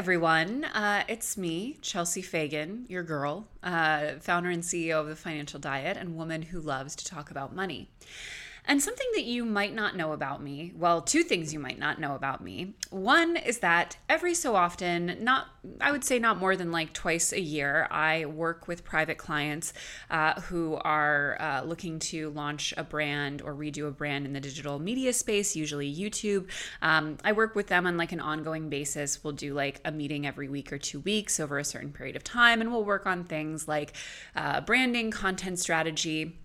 everyone. Uh, it's me, Chelsea Fagan, your girl, uh, founder and CEO of The Financial Diet, and woman who loves to talk about money. And something that you might not know about me, well, two things you might not know about me. One is that every so often, not, I would say not more than like twice a year, I work with private clients uh, who are uh, looking to launch a brand or redo a brand in the digital media space, usually YouTube. Um, I work with them on like an ongoing basis. We'll do like a meeting every week or two weeks over a certain period of time, and we'll work on things like uh, branding, content strategy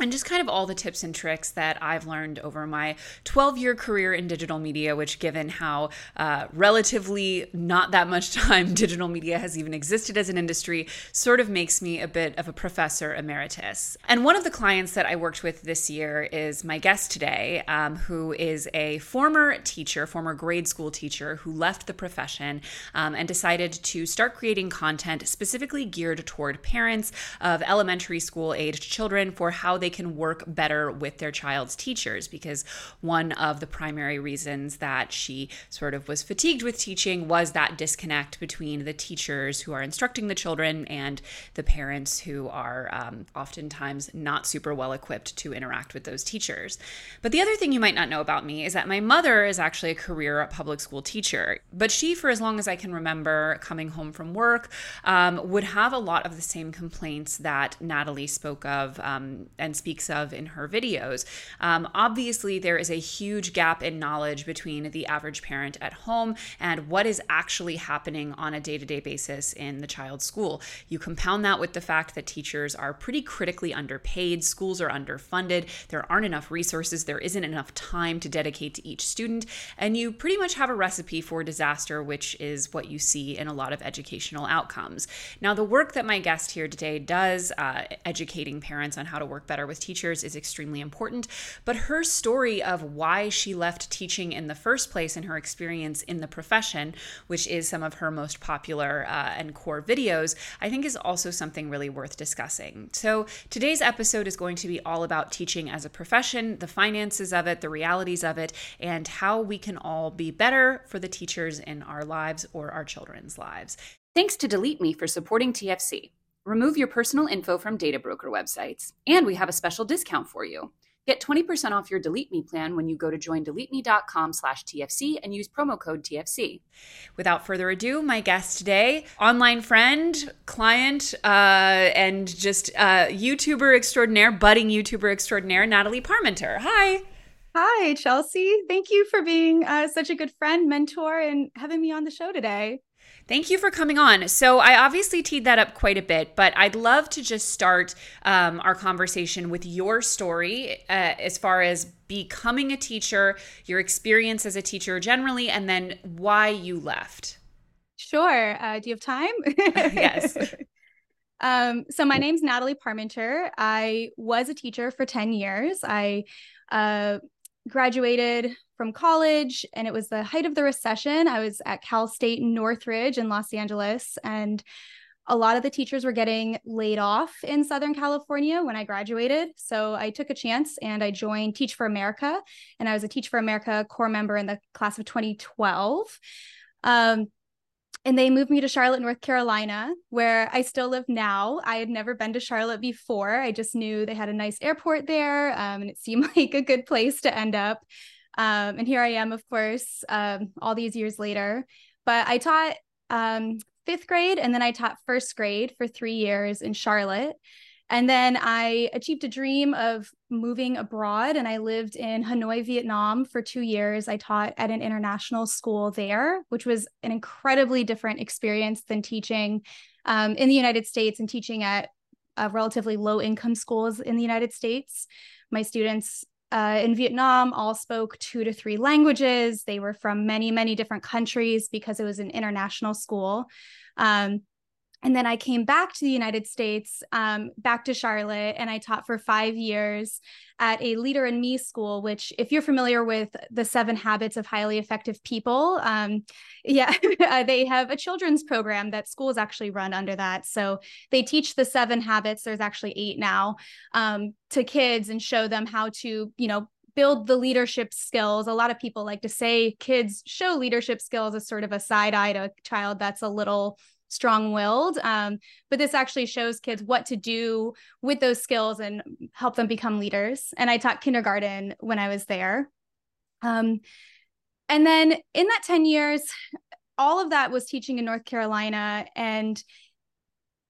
and just kind of all the tips and tricks that I've learned over my 12 year career in digital media, which, given how uh, relatively not that much time digital media has even existed as an industry, sort of makes me a bit of a professor emeritus. And one of the clients that I worked with this year is my guest today, um, who is a former teacher, former grade school teacher who left the profession um, and decided to start creating content specifically geared toward parents of elementary school aged children for how they can work better with their child's teachers because one of the primary reasons that she sort of was fatigued with teaching was that disconnect between the teachers who are instructing the children and the parents who are um, oftentimes not super well equipped to interact with those teachers. But the other thing you might not know about me is that my mother is actually a career public school teacher, but she, for as long as I can remember coming home from work, um, would have a lot of the same complaints that Natalie spoke of um, and speaks of in her videos. Um, obviously, there is a huge gap in knowledge between the average parent at home and what is actually happening on a day to day basis in the child's school. You compound that with the fact that teachers are pretty critically underpaid, schools are underfunded, there aren't enough resources, there isn't enough time to dedicate to each student, and you pretty much have a recipe for disaster, which is what you see in a lot of educational outcomes. Now, the work that my guest here today does, uh, educating parents on how to work better with teachers is extremely important. But her story of why she left teaching in the first place and her experience in the profession, which is some of her most popular uh, and core videos, I think is also something really worth discussing. So today's episode is going to be all about teaching as a profession, the finances of it, the realities of it, and how we can all be better for the teachers in our lives or our children's lives. Thanks to Delete Me for supporting TFC. Remove your personal info from data broker websites, and we have a special discount for you. Get 20% off your Delete Me plan when you go to joindeleteme.com slash TFC and use promo code TFC. Without further ado, my guest today, online friend, client, uh, and just uh, YouTuber extraordinaire, budding YouTuber extraordinaire, Natalie Parmenter. Hi. Hi, Chelsea. Thank you for being uh, such a good friend, mentor, and having me on the show today. Thank you for coming on. So, I obviously teed that up quite a bit, but I'd love to just start um, our conversation with your story uh, as far as becoming a teacher, your experience as a teacher generally, and then why you left. Sure. Uh, do you have time? yes. Um, so my name's Natalie Parmenter. I was a teacher for 10 years. I uh, graduated from college and it was the height of the recession. I was at Cal State Northridge in Los Angeles and a lot of the teachers were getting laid off in Southern California when I graduated. So I took a chance and I joined Teach for America. And I was a Teach for America core member in the class of 2012. Um, and they moved me to Charlotte, North Carolina, where I still live now. I had never been to Charlotte before. I just knew they had a nice airport there, um, and it seemed like a good place to end up. Um, and here I am, of course, um, all these years later. But I taught um, fifth grade and then I taught first grade for three years in Charlotte. And then I achieved a dream of moving abroad and I lived in Hanoi, Vietnam for two years. I taught at an international school there, which was an incredibly different experience than teaching um, in the United States and teaching at uh, relatively low income schools in the United States. My students uh, in Vietnam all spoke two to three languages. They were from many, many different countries because it was an international school. Um, and then I came back to the United States, um, back to Charlotte, and I taught for five years at a Leader in Me school, which, if you're familiar with the seven habits of highly effective people, um, yeah, they have a children's program that schools actually run under that. So they teach the seven habits, there's actually eight now, um, to kids and show them how to, you know, build the leadership skills. A lot of people like to say kids show leadership skills as sort of a side eye to a child that's a little strong willed. Um, but this actually shows kids what to do with those skills and help them become leaders. And I taught kindergarten when I was there. Um, and then in that 10 years, all of that was teaching in North Carolina. And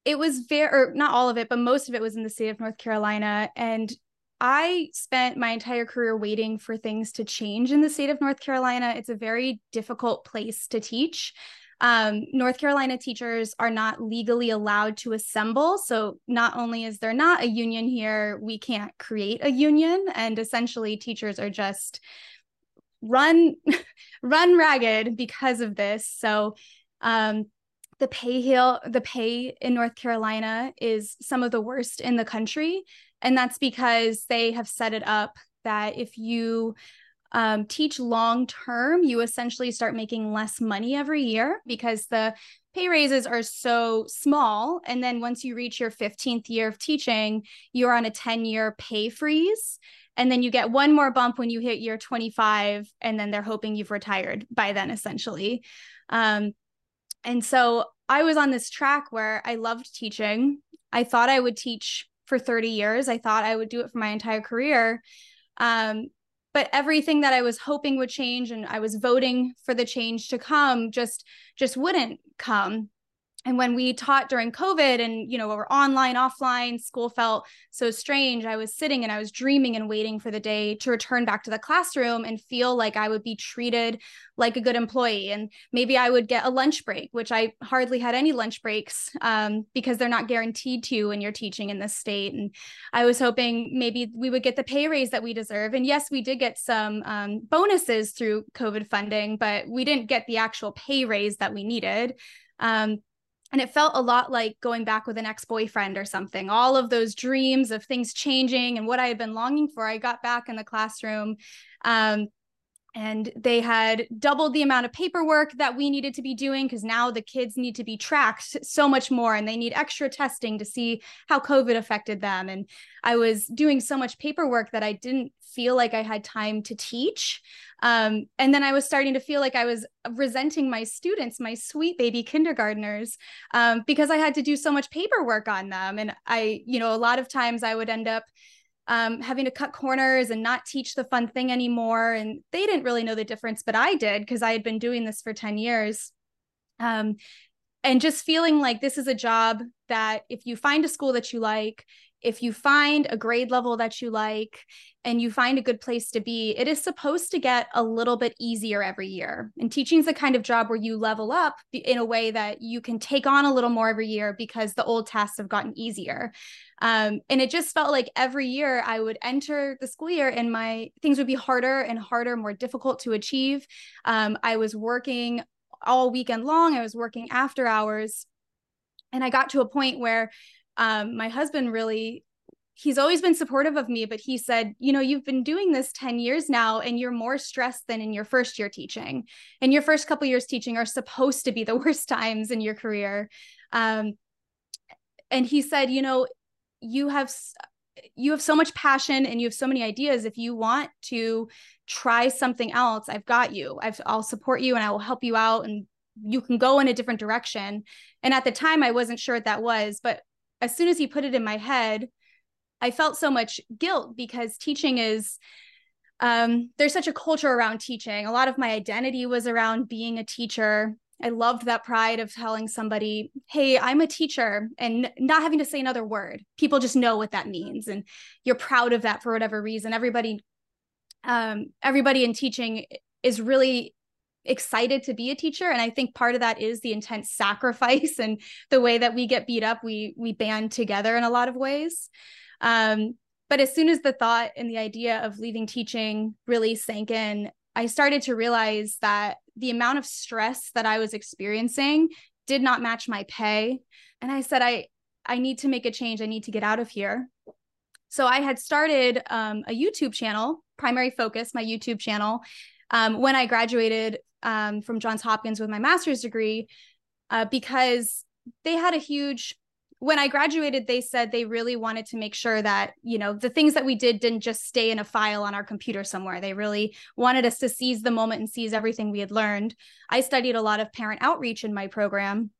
it was very, or not all of it, but most of it was in the state of North Carolina. And I spent my entire career waiting for things to change in the state of North Carolina. It's a very difficult place to teach. Um, North Carolina teachers are not legally allowed to assemble. So, not only is there not a union here, we can't create a union. And essentially, teachers are just run run ragged because of this so um the pay hill the pay in north carolina is some of the worst in the country and that's because they have set it up that if you um, teach long term, you essentially start making less money every year because the pay raises are so small. And then once you reach your 15th year of teaching, you're on a 10 year pay freeze. And then you get one more bump when you hit year 25, and then they're hoping you've retired by then, essentially. Um, and so I was on this track where I loved teaching. I thought I would teach for 30 years. I thought I would do it for my entire career. Um, but everything that I was hoping would change and I was voting for the change to come just just wouldn't come and when we taught during covid and you know we were online offline school felt so strange. I was sitting and i was dreaming and waiting for the day to return back to the classroom and feel like i would be treated like a good employee. And maybe i would get a lunch break which i hardly had any lunch breaks um, because they're not guaranteed to when you're teaching in this state. And i was hoping maybe we would get the pay raise that we deserve. And yes we did get some um, bonuses through covid funding but we didn't get the actual pay raise that we needed. Um, and it felt a lot like going back with an ex-boyfriend or something. All of those dreams of things changing and what i had been longing for i got back in the classroom um, and they had doubled the amount of paperwork that we needed to be doing because now the kids need to be tracked so much more and they need extra testing to see how covid affected them. And i was doing so much paperwork that i didn't feel like i had time to teach. Um, and then i was starting to feel like i was resenting my students my sweet baby kindergarteners um, because i had to do so much paperwork on them. And i you know a lot of times i would end up um, having to cut corners and not teach the fun thing anymore. And they didn't really know the difference, but I did because I had been doing this for 10 years. Um, and just feeling like this is a job that if you find a school that you like, if you find a grade level that you like and you find a good place to be, it is supposed to get a little bit easier every year. And teaching is the kind of job where you level up in a way that you can take on a little more every year because the old tasks have gotten easier. Um, and it just felt like every year I would enter the school year and my things would be harder and harder, more difficult to achieve. Um, I was working all weekend long, I was working after hours. And I got to a point where um, my husband really he's always been supportive of me but he said you know you've been doing this 10 years now and you're more stressed than in your first year teaching. And your first couple years teaching are supposed to be the worst times in your career. Um, and he said you know you have you have so much passion and you have so many ideas. If you want to try something else i've got you. I will support you and i will help you out and you can go in a different direction. And at the time i wasn't sure what that was but as soon as he put it in my head, I felt so much guilt because teaching is um, there's such a culture around teaching. A lot of my identity was around being a teacher. I loved that pride of telling somebody, "Hey, I'm a teacher," and not having to say another word. People just know what that means, and you're proud of that for whatever reason. Everybody, um, everybody in teaching is really excited to be a teacher. And i think part of that is the intense sacrifice and the way that we get beat up we we band together in a lot of ways. Um, but as soon as the thought and the idea of leaving teaching really sank in i started to realize that the amount of stress that i was experiencing did not match my pay. And i said i i need to make a change. I need to get out of here. So i had started um, a youtube channel primary focus my youtube channel. Um, when I graduated um, from Johns Hopkins with my master's degree uh, because they had a huge when I graduated, they said they really wanted to make sure that, you know, the things that we did didn't just stay in a file on our computer somewhere. They really wanted us to seize the moment and seize everything we had learned. I studied a lot of parent outreach in my program.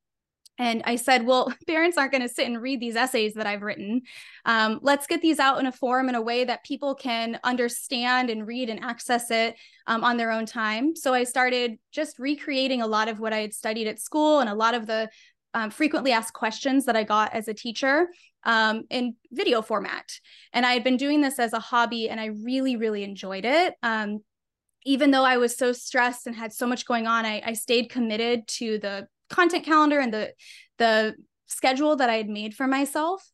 And I said, well, parents aren't going to sit and read these essays that I've written. Um, let's get these out in a form in a way that people can understand and read and access it um, on their own time. So I started just recreating a lot of what I had studied at school and a lot of the um, frequently asked questions that I got as a teacher um, in video format. And I had been doing this as a hobby and I really, really enjoyed it. Um, even though I was so stressed and had so much going on, I, I stayed committed to the content calendar and the the schedule that I had made for myself.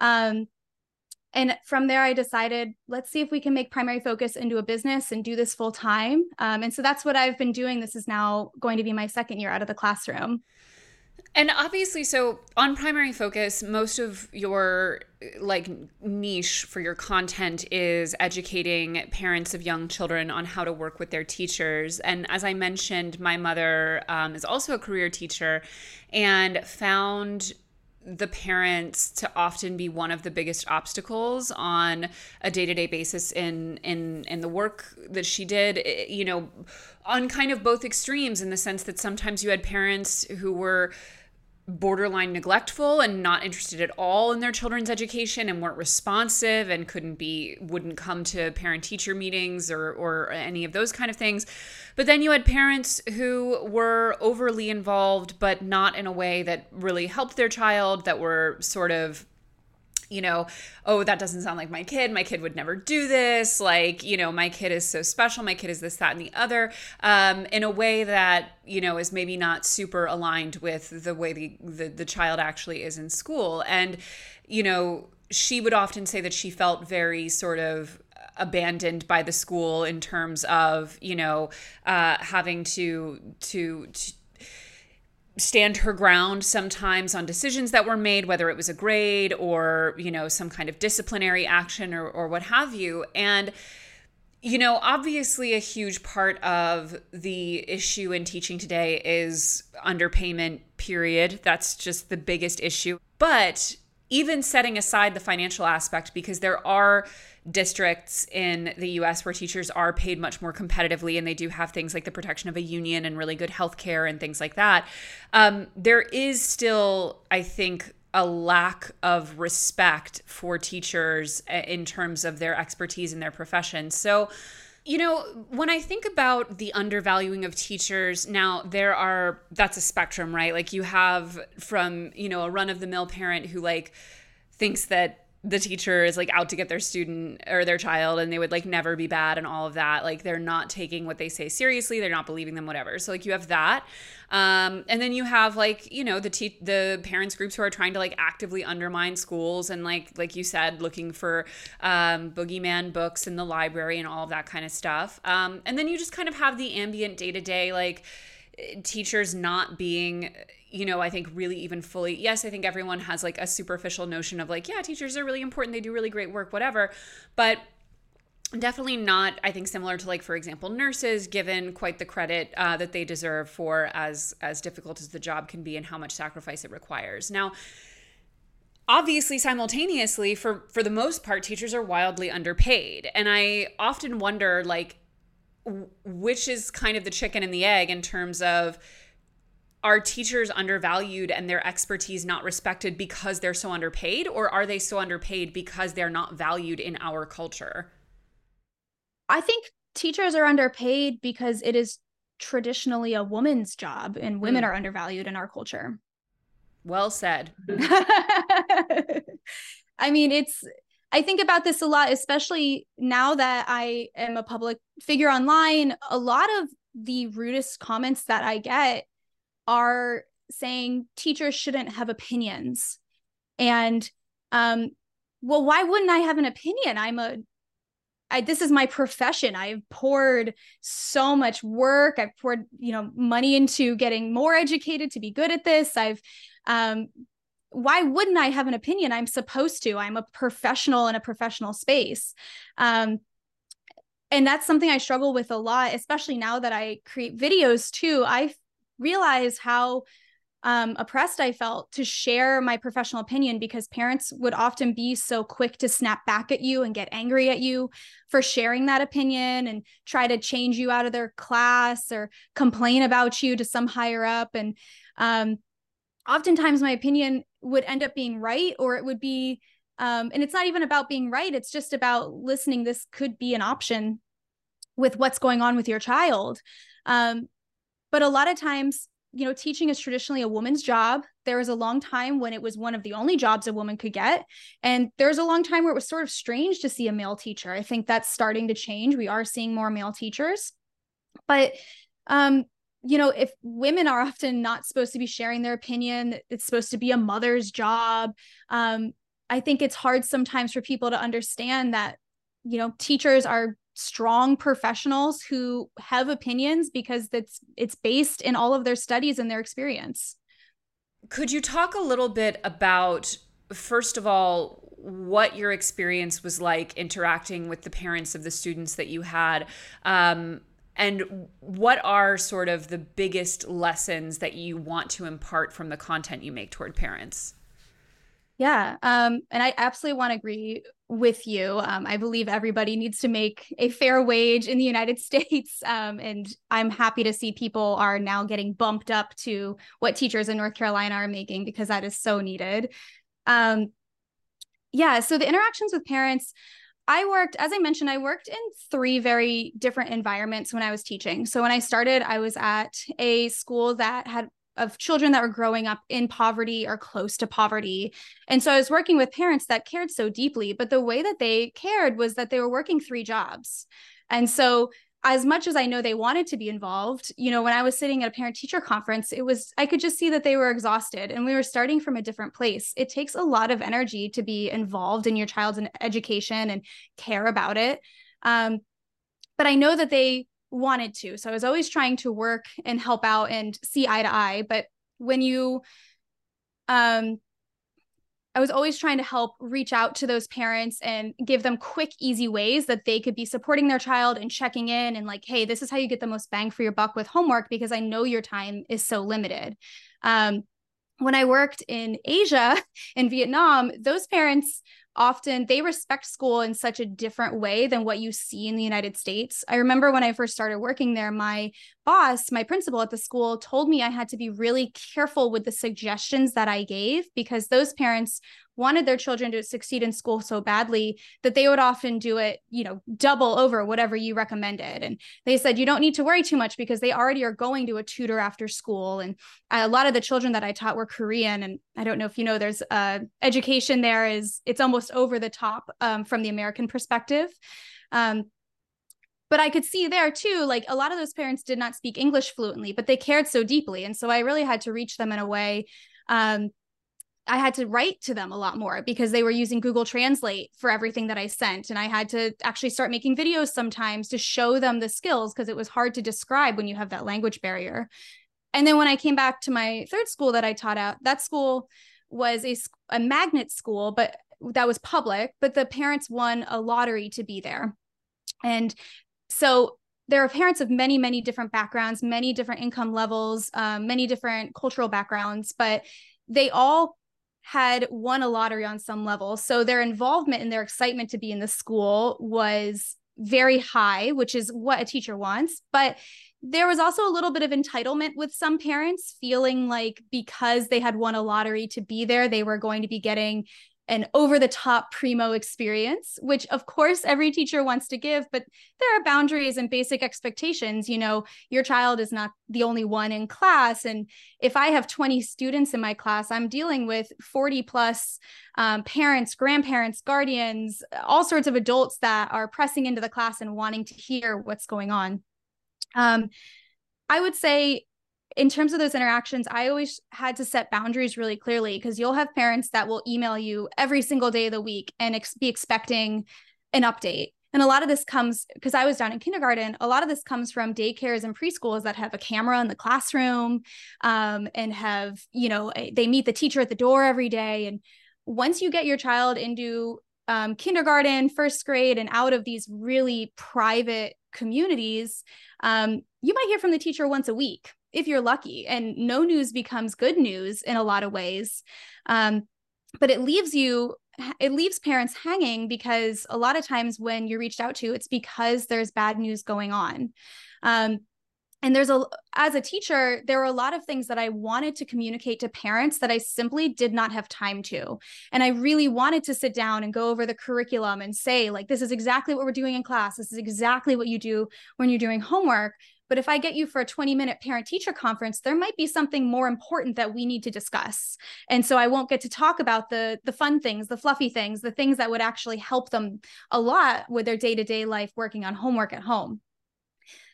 Um, and from there, I decided, let's see if we can make primary focus into a business and do this full time. Um, and so that's what I've been doing. This is now going to be my second year out of the classroom. And obviously, so on primary focus, most of your like niche for your content is educating parents of young children on how to work with their teachers. And as I mentioned, my mother um, is also a career teacher and found the parents to often be one of the biggest obstacles on a day-to-day basis in in in the work that she did eh, you know on kind of both extremes in the sense that sometimes you had parents who were borderline neglectful and not interested at all in their children's education and weren't responsive and couldn't be wouldn't come to parent teacher meetings or or any of those kind of things. But then you had parents who were overly involved but not in a way that really helped their child that were sort of you know, oh, that doesn't sound like my kid. My kid would never do this. Like, you know, my kid is so special. My kid is this, that, and the other, um, in a way that, you know, is maybe not super aligned with the way the, the, the child actually is in school. And, you know, she would often say that she felt very sort of abandoned by the school in terms of you know uh, having to, to to stand her ground sometimes on decisions that were made whether it was a grade or you know some kind of disciplinary action or, or what have you. And you know obviously a huge part of the issue in teaching today is underpayment period. That's just the biggest issue. But even setting aside the financial aspect because there are districts in the US where teachers are paid much more competitively and they do have things like the protection of a union and really good health care and things like that. Um, there is still, I think, a lack of respect for teachers uh, in terms of their expertise in their profession. So, you know, when I think about the undervaluing of teachers, now there are, that's a spectrum, right? Like you have from, you know, a run of the mill parent who like thinks that the teacher is like out to get their student or their child and they would like never be bad and all of that. Like they're not taking what they say seriously. They're not believing them whatever. So like you have that. Um, and then you have like you know the te- the parents groups who are trying to like actively undermine schools and like like you said looking for um, boogeyman books in the library and all of that kind of stuff. Um, and then you just kind of have the ambient day-to-day like teachers not being you know, I think really even fully, yes, I think everyone has like a superficial notion of like, yeah, teachers are really important, they do really great work, whatever. But definitely not i think similar to like for example nurses given quite the credit uh, that they deserve for as as difficult as the job can be and how much sacrifice it requires now obviously simultaneously for for the most part teachers are wildly underpaid and i often wonder like which is kind of the chicken and the egg in terms of are teachers undervalued and their expertise not respected because they're so underpaid? Or are they so underpaid because they're not valued in our culture? I think teachers are underpaid because it is traditionally a woman's job and women mm. are undervalued in our culture. Well said. I mean it's i think about this a lot especially now that i am a public figure online a lot of the rudest comments that i get are saying teachers shouldn't have opinions. And um, well, why wouldn't I have an opinion? I'm a I, this is my profession. I've poured so much work. I've poured, you know, money into getting more educated to be good at this. I've, um, why wouldn't I have an opinion? I'm supposed to. I'm a professional in a professional space. Um, and that's something I struggle with a lot, especially now that I create videos too. I realize how um, oppressed I felt to share my professional opinion because parents would often be so quick to snap back at you and get angry at you for sharing that opinion and try to change you out of their class or complain about you to some higher up. And um, oftentimes my opinion would end up being right or it would be, um, and it's not even about being right, it's just about listening. This could be an option with what's going on with your child. Um, but a lot of times you know, teaching is traditionally a woman's job. There was a long time when it was one of the only jobs a woman could get. And there's a long time where it was sort of strange to see a male teacher. I think that's starting to change. We are seeing more male teachers. But um, you know, if women are often not supposed to be sharing their opinion, it's supposed to be a mother's job. Um, I think it's hard sometimes for people to understand that, you know, teachers are strong professionals who have opinions because that's it's based in all of their studies and their experience. Could you talk a little bit about first of all what your experience was like interacting with the parents of the students that you had um, and what are sort of the biggest lessons that you want to impart from the content you make toward parents yeah um, and i absolutely want to agree with you. Um, I believe everybody needs to make a fair wage in the United States. Um, and I'm happy to see people are now getting bumped up to what teachers in North Carolina are making because that is so needed. Um, yeah, so the interactions with parents, I worked, as I mentioned, I worked in three very different environments when I was teaching. So when I started, I was at a school that had of children that were growing up in poverty or close to poverty. And so I was working with parents that cared so deeply, but the way that they cared was that they were working three jobs. And so as much as I know they wanted to be involved, you know, when I was sitting at a parent teacher conference, it was, I could just see that they were exhausted and we were starting from a different place. It takes a lot of energy to be involved in your child's education and care about it. Um, but I know that they wanted to. So I was always trying to work and help out and see eye to eye. But when you, um, I was always trying to help reach out to those parents and give them quick, easy ways that they could be supporting their child and checking in and like, hey, this is how you get the most bang for your buck with homework because I know your time is so limited. Um, when I worked in Asia, in Vietnam, those parents often they respect school in such a different way than what you see in the United States. I remember when I first started working there, my boss, my principal at the school, told me I had to be really careful with the suggestions that I gave because those parents wanted their children to succeed in school so badly that they would often do it, you know, double over whatever you recommended. And they said, you don't need to worry too much because they already are going to a tutor after school. And a lot of the children that I taught were Korean. And I don't know if you know, there's uh, education there is, it's almost over the top um, from the American perspective. Um, but I could see there too, like a lot of those parents did not speak English fluently, but they cared so deeply. And so I really had to reach them in a way um, I had to write to them a lot more because they were using Google Translate for everything that I sent. And I had to actually start making videos sometimes to show them the skills because it was hard to describe when you have that language barrier. And then when I came back to my third school that I taught at, that school was a, a magnet school, but that was public, but the parents won a lottery to be there. And so there are parents of many, many different backgrounds, many different income levels, um, many different cultural backgrounds, but they all had won a lottery on some level. So their involvement and their excitement to be in the school was very high, which is what a teacher wants. But there was also a little bit of entitlement with some parents feeling like because they had won a lottery to be there, they were going to be getting an over the top primo experience, which of course every teacher wants to give, but there are boundaries and basic expectations. You know, your child is not the only one in class. And if I have 20 students in my class, I'm dealing with 40 plus um, parents, grandparents, guardians, all sorts of adults that are pressing into the class and wanting to hear what's going on. Um, I would say in terms of those interactions, I always had to set boundaries really clearly because you'll have parents that will email you every single day of the week and ex- be expecting an update. And a lot of this comes because I was down in kindergarten. A lot of this comes from daycares and preschools that have a camera in the classroom um, and have, you know, they meet the teacher at the door every day. And once you get your child into um, kindergarten, first grade, and out of these really private communities, um, you might hear from the teacher once a week if you're lucky. And no news becomes good news in a lot of ways. Um, but it leaves you it leaves parents hanging because a lot of times when you're reached out to it's because there's bad news going on um, and there's a as a teacher there were a lot of things that i wanted to communicate to parents that i simply did not have time to and i really wanted to sit down and go over the curriculum and say like this is exactly what we're doing in class this is exactly what you do when you're doing homework but if i get you for a 20 minute parent teacher conference there might be something more important that we need to discuss and so i won't get to talk about the the fun things the fluffy things the things that would actually help them a lot with their day-to-day life working on homework at home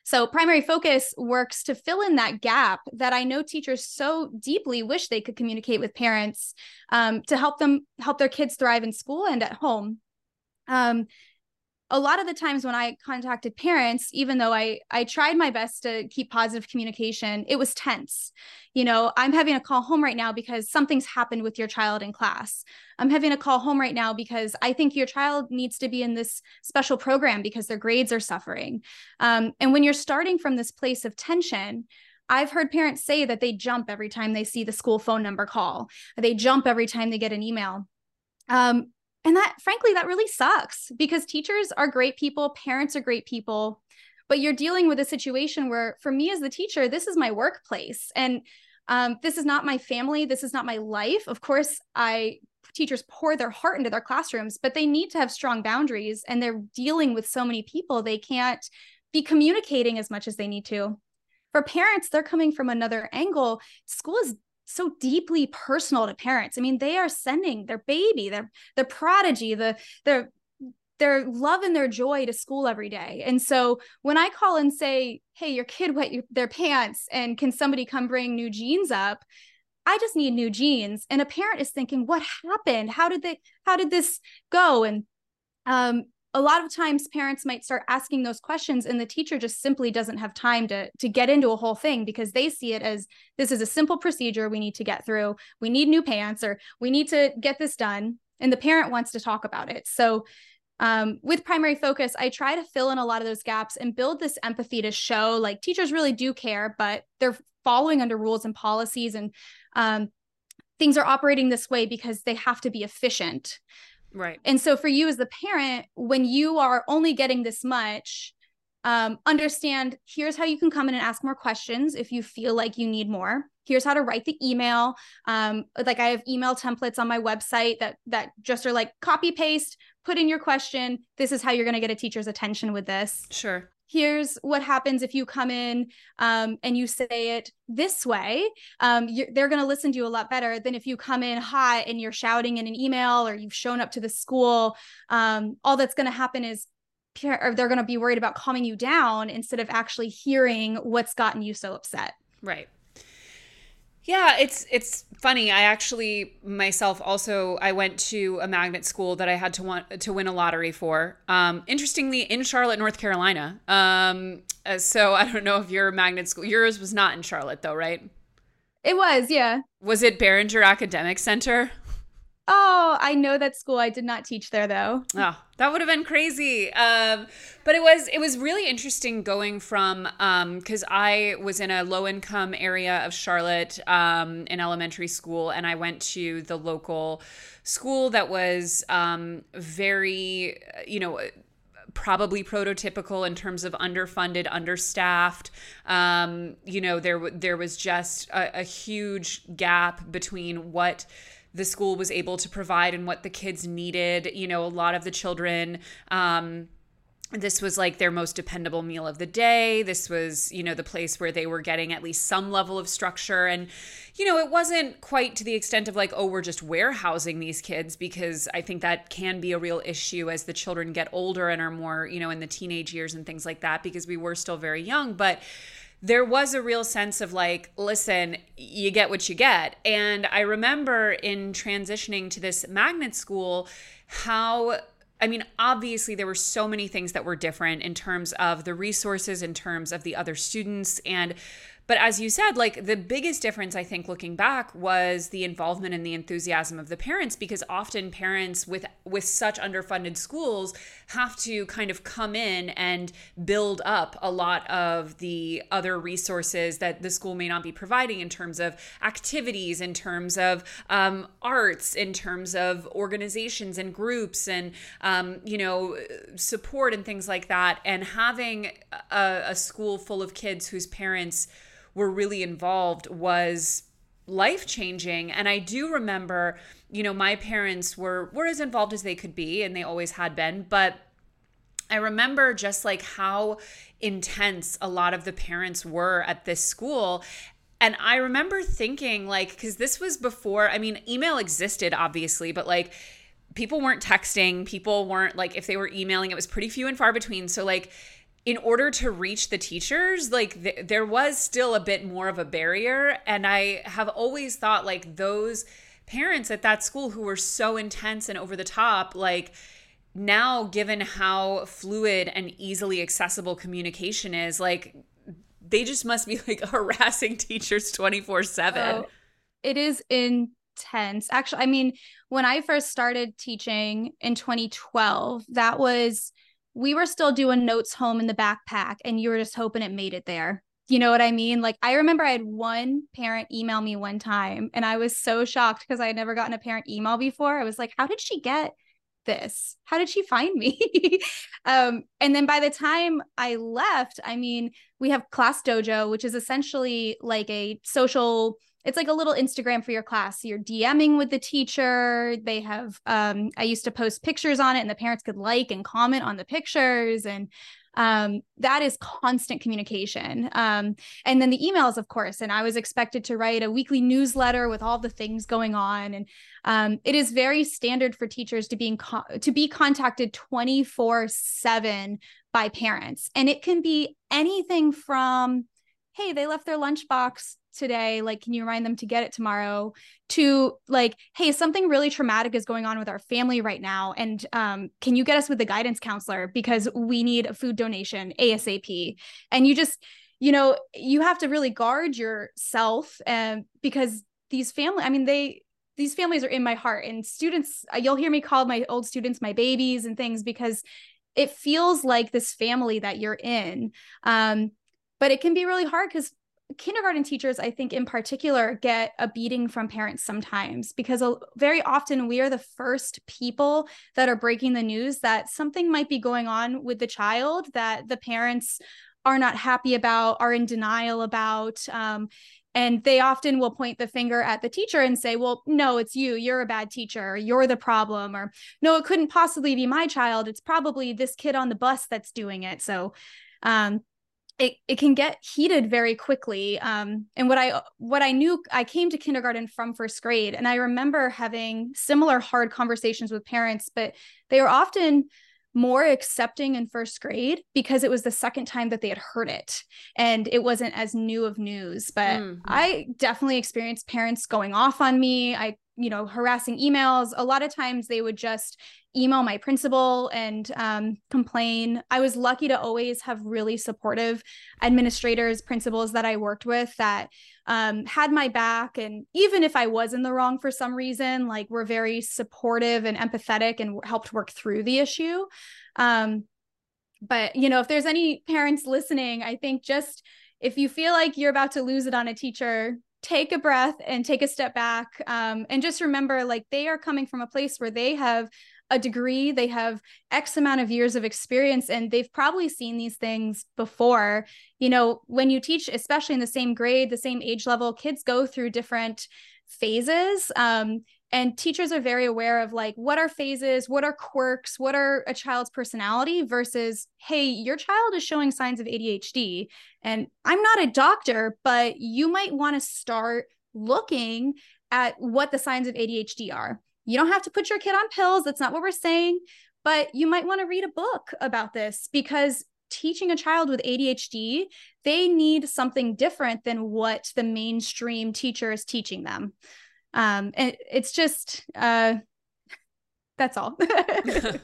so, primary focus works to fill in that gap that I know teachers so deeply wish they could communicate with parents um, to help them help their kids thrive in school and at home. Um, a lot of the times when I contacted parents, even though I I tried my best to keep positive communication, it was tense. You know, I'm having a call home right now because something's happened with your child in class. I'm having a call home right now because I think your child needs to be in this special program because their grades are suffering. Um, and when you're starting from this place of tension, I've heard parents say that they jump every time they see the school phone number call. They jump every time they get an email. Um, and that, frankly, that really sucks because teachers are great people, parents are great people, but you're dealing with a situation where, for me as the teacher, this is my workplace. And um, this is not my family. This is not my life. Of course, I teachers pour their heart into their classrooms, but they need to have strong boundaries and they're dealing with so many people. They can't be communicating as much as they need to. For parents, they're coming from another angle. School is so deeply personal to parents. I mean, they are sending their baby, their their prodigy, the their their love and their joy to school every day. And so when I call and say, "Hey, your kid wet your, their pants, and can somebody come bring new jeans up?" I just need new jeans. And a parent is thinking, "What happened? How did they? How did this go?" And um, a lot of times parents might start asking those questions and the teacher just simply doesn't have time to to get into a whole thing because they see it as this is a simple procedure we need to get through. We need new pants or we need to get this done. And the parent wants to talk about it. So um, with primary focus i try to fill in a lot of those gaps and build this empathy to show like teachers really do care but they're following under rules and policies and um, things are operating this way because they have to be efficient Right. And so for you as the parent, when you are only getting this much, um, understand here's how you can come in and ask more questions if you feel like you need more. Here's how to write the email. Um, like I have email templates on my website that that just are like copy paste, put in your question. This is how you're going to get a teacher's attention with this. Sure here's what happens if you come in um, and you say it this way um, they're going to listen to you a lot better than if you come in hot and you're shouting in an email or you've shown up to the school. Um, all that's going to happen is or they're going to be worried about calming you down instead of actually hearing what's gotten you so upset. Right yeah, it's it's funny. I actually myself also I went to a magnet school that I had to want to win a lottery for. Um, interestingly, in Charlotte, North Carolina. Um, uh, so I don't know if your magnet school yours was not in Charlotte though, right? It was, yeah. Was it Barringer Academic Center? Oh, I know that school. I did not teach there though. Oh, that would have been crazy. Um, but it was it was really interesting going from because um, I was in a low income area of Charlotte um, in elementary school, and I went to the local school that was um, very you know probably prototypical in terms of underfunded, understaffed. Um, you know, there there was just a, a huge gap between what the school was able to provide and what the kids needed. You know, a lot of the children, um, this was like their most dependable meal of the day. This was, you know, the place where they were getting at least some level of structure. And, you know, it wasn't quite to the extent of like, oh, we're just warehousing these kids, because I think that can be a real issue as the children get older and are more, you know, in the teenage years and things like that, because we were still very young. But, there was a real sense of like, listen, you get what you get. And I remember in transitioning to this magnet school, how I mean, obviously, there were so many things that were different in terms of the resources, in terms of the other students. And but as you said, like the biggest difference, I think, looking back, was the involvement and the enthusiasm of the parents, because often parents with with such underfunded schools have to kind of come in and build up a lot of the other resources that the school may not be providing in terms of activities, in terms of um, arts, in terms of organizations and groups, and um, you know support and things like that. And having a, a school full of kids whose parents were really involved was life changing and i do remember you know my parents were were as involved as they could be and they always had been. But i remember just like how intense a lot of the parents were at this school. And i remember thinking like cuz this was before i mean email existed obviously but like people weren't texting people weren't like if they were emailing it was pretty few and far between. So like in order to reach the teachers like th- there was still a bit more of a barrier and i have always thought like those parents at that school who were so intense and over the top like now given how fluid and easily accessible communication is like they just must be like harassing teachers 24 7 it is intense. Actually i mean when i first started teaching in 2012 that was we were still doing notes home in the backpack and you were just hoping it made it there. You know what I mean? Like I remember I had one parent email me one time and I was so shocked because I had never gotten a parent email before. I was like, how did she get this? How did she find me? um, and then by the time I left, I mean, we have Class Dojo, which is essentially like a social it's like a little Instagram for your class. You're DMing with the teacher. They have um, I used to post pictures on it and the parents could like and comment on the pictures and um, that is constant communication. Um, and then the emails, of course. And I was expected to write a weekly newsletter with all the things going on. And um, it is very standard for teachers to be co- to be contacted 24 seven by parents. And it can be anything from, hey, they left their lunchbox today like can you remind them to get it tomorrow to like hey something really traumatic is going on with our family right now and um, can you get us with the guidance counselor? Because we need a food donation asap and you just you know you have to really guard yourself and um, because these family i mean they these families are in my heart and students you'll hear me call my old students my babies and things because it feels like this family that you're in. Um, but it can be really hard because kindergarten teachers, I think in particular, get a beating from parents sometimes because very often we are the first people that are breaking the news that something might be going on with the child that the parents are not happy about, are in denial about. Um, and they often will point the finger at the teacher and say, well, no, it's you. You're a bad teacher. You're the problem. Or no, it couldn't possibly be my child. It's probably this kid on the bus that's doing it. So, um, it, it can get heated very quickly. Um, and what i what i knew i came to kindergarten from first grade and i remember having similar hard conversations with parents but they were often more accepting in first grade because it was the second time that they had heard it and it wasn't as new of news. But mm-hmm. i definitely experienced parents going off on me. I you know harassing emails. A lot of times they would just email my principal and um, complain. I was lucky to always have really supportive administrators principals that i worked with that um, had my back. And even if i was in the wrong for some reason like were very supportive and empathetic and helped work through the issue. Um, but you know if there's any parents listening i think just if you feel like you're about to lose it on a teacher take a breath and take a step back. Um, and just remember like they are coming from a place where they have a degree they have x amount of years of experience and they've probably seen these things before. You know when you teach especially in the same grade the same age level kids go through different phases um, and teachers are very aware of like what are phases what are quirks what are a child's personality versus hey your child is showing signs of adhd and i'm not a doctor but you might want to start looking at what the signs of adhd are you don't have to put your kid on pills that's not what we're saying but you might want to read a book about this because teaching a child with ADHD, they need something different than what the mainstream teacher is teaching them. Um and it's just uh that's all.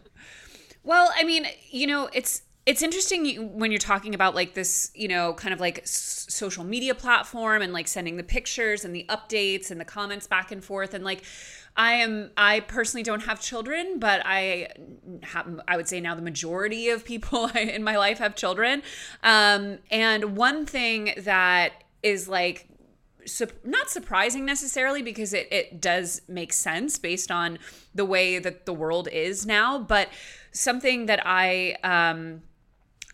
Well i mean you know it's it's interesting when you're talking about like this, you know, kind of like social media platform and like sending the pictures and the updates and the comments back and forth and like I am I personally don't have children, but I have I would say now the majority of people in my life have children. Um, and one thing that is like not surprising necessarily because it, it does make sense based on the way that the world is now, but something that I um,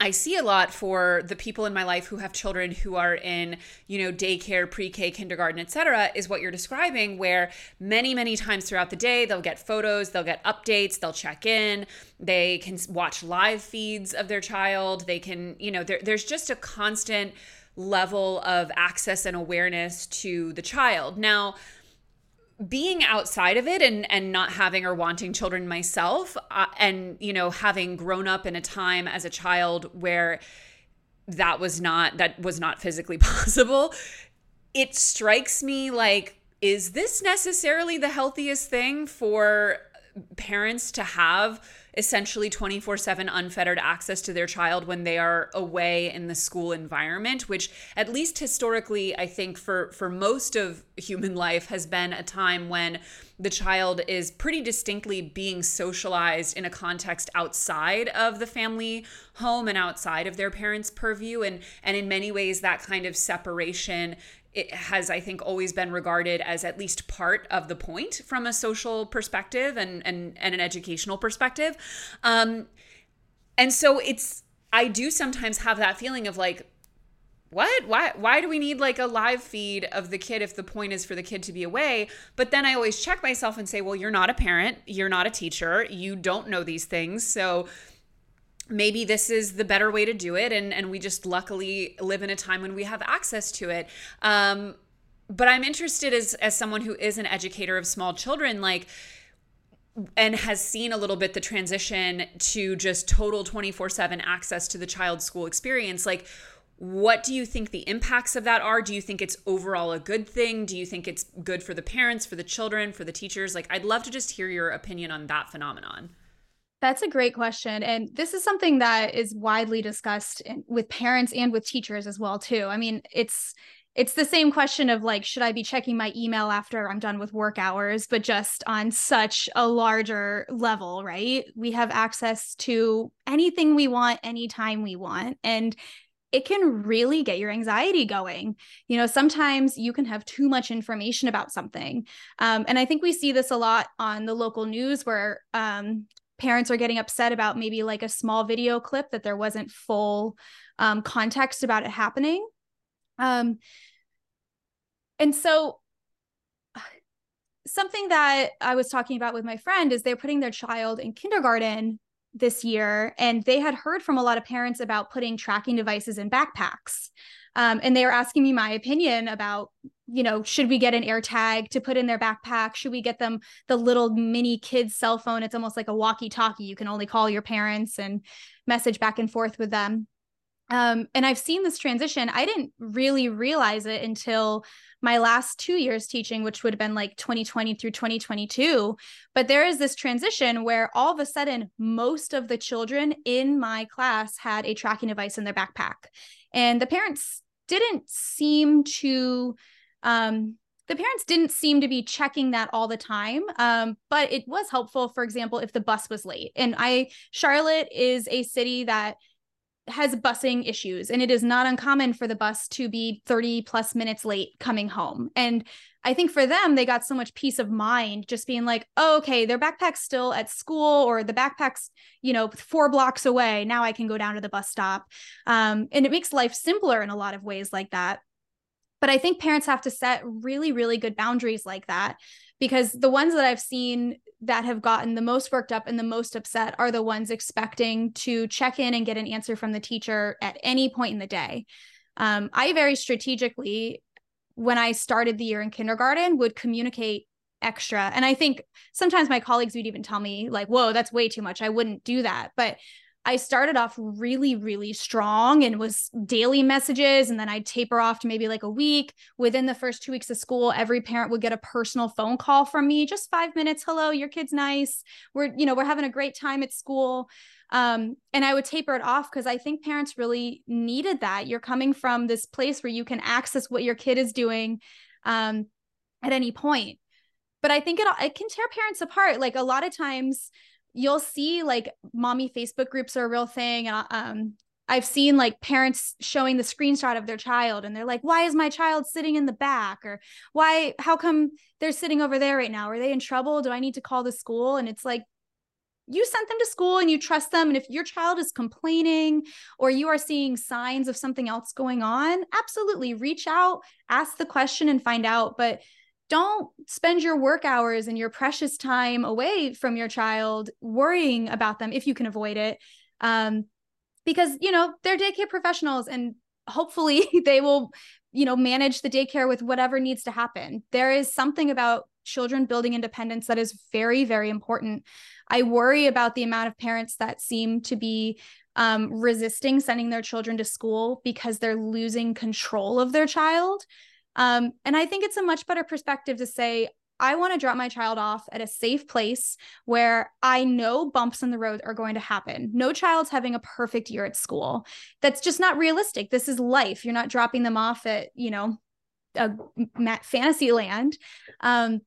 I see a lot for the people in my life who have children who are in, you know, daycare, pre-K, kindergarten, etc., is what you're describing where many many times throughout the day they'll get photos, they'll get updates, they'll check in, they can watch live feeds of their child, they can, you know, there, there's just a constant level of access and awareness to the child. Now, being outside of it and and not having or wanting children myself uh, and you know having grown up in a time as a child where that was not that was not physically possible it strikes me like is this necessarily the healthiest thing for parents to have essentially 24 7 unfettered access to their child when they are away in the school environment, which, at least historically, I think for, for most of human life has been a time when the child is pretty distinctly being socialized in a context outside of the family home and outside of their parents' purview. And, and in many ways, that kind of separation it has i think always been regarded as at least part of the point from a social perspective and and, and an educational perspective. Um and so it's i do sometimes have that feeling of like what? Why why do we need like a live feed of the kid if the point is for the kid to be away? But then i always check myself and say well you're not a parent. You're not a teacher. You don't know these things. So maybe this is the better way to do it and and we just luckily live in a time when we have access to it um, but i'm interested as as someone who is an educator of small children like and has seen a little bit the transition to just total 24/7 access to the child's school experience like what do you think the impacts of that are? Do you think it's overall a good thing? Do you think it's good for the parents, for the children, for the teachers? Like, I'd love to just hear your opinion on that phenomenon. That's a great question. And this is something that is widely discussed in, with parents and with teachers as well too. I mean, it's it's the same question of like should I be checking my email after I'm done with work hours, but just on such a larger level, right? We have access to anything we want anytime we want and it can really get your anxiety going. You know, sometimes you can have too much information about something. Um, and I think we see this a lot on the local news where um, parents are getting upset about maybe like a small video clip that there wasn't full um, context about it happening. Um, and so, something that I was talking about with my friend is they're putting their child in kindergarten this year, and they had heard from a lot of parents about putting tracking devices in backpacks. Um, and they were asking me my opinion about you know, should we get an AirTag to put in their backpack? Should we get them the little mini kid's cell phone? It's almost like a walkie talkie. You can only call your parents and message back and forth with them. Um, and I've seen this transition. I didn't really realize it until my last two years teaching, which would have been like 2020 through 2022. But there is this transition where all of a sudden, most of the children in my class had a tracking device in their backpack. And the parents didn't seem to um, the parents didn't seem to be checking that all the time um, but it was helpful for example if the bus was late. And i charlotte is a city that has busing issues and it is not uncommon for the bus to be 30 plus minutes late coming home. And i think for them they got so much peace of mind just being like oh, okay their backpack's still at school or the backpack's you know four blocks away. Now i can go down to the bus stop. Um, and it makes life simpler in a lot of ways like that but I think parents have to set really, really good boundaries like that because the ones that I've seen that have gotten the most worked up and the most upset are the ones expecting to check in and get an answer from the teacher at any point in the day. Um, I very strategically, when I started the year in kindergarten, would communicate extra. And I think sometimes my colleagues would even tell me, like, whoa, that's way too much. I wouldn't do that. But I started off really, really strong and was daily messages. And then I'd taper off to maybe like a week. Within the first two weeks of school, every parent would get a personal phone call from me, just five minutes. Hello, your kid's nice. We're, you know, we're having a great time at school. Um, and I would taper it off because I think parents really needed that. You're coming from this place where you can access what your kid is doing um, at any point. But I think it, it can tear parents apart. Like a lot of times, you'll see like mommy Facebook groups are a real thing. And um, I've seen like parents showing the screenshot of their child and they're like, why is my child sitting in the back? Or why, how come they're sitting over there right now? Are they in trouble? Do I need to call the school? And it's like, you sent them to school and you trust them. And if your child is complaining or you are seeing signs of something else going on, absolutely reach out, ask the question and find out. But don't spend your work hours and your precious time away from your child worrying about them if you can avoid it um, because you know they're daycare professionals and hopefully they will you know manage the daycare with whatever needs to happen. There is something about children building independence that is very very important. I worry about the amount of parents that seem to be um, resisting sending their children to school because they're losing control of their child um, and I think it's a much better perspective to say, I want to drop my child off at a safe place where I know bumps in the road are going to happen. No child's having a perfect year at school. That's just not realistic. This is life. You're not dropping them off at, you know, a fantasy land. Um,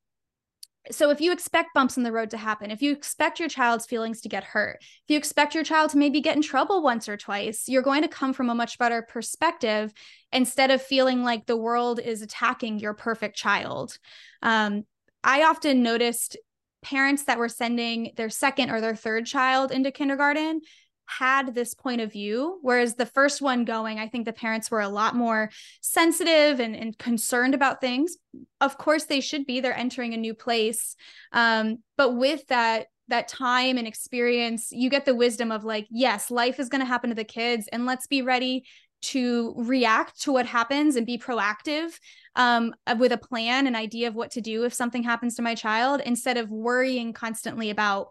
so if you expect bumps in the road to happen if you expect your child's feelings to get hurt if you expect your child to maybe get in trouble once or twice you're going to come from a much better perspective instead of feeling like the world is attacking your perfect child. Um, i often noticed parents that were sending their second or their third child into kindergarten had this point of view. Whereas the first one going, I think the parents were a lot more sensitive and, and concerned about things. Of course, they should be. They're entering a new place. Um, but with that, that time and experience, you get the wisdom of like, yes, life is going to happen to the kids, and let's be ready to react to what happens and be proactive um, with a plan, an idea of what to do if something happens to my child, instead of worrying constantly about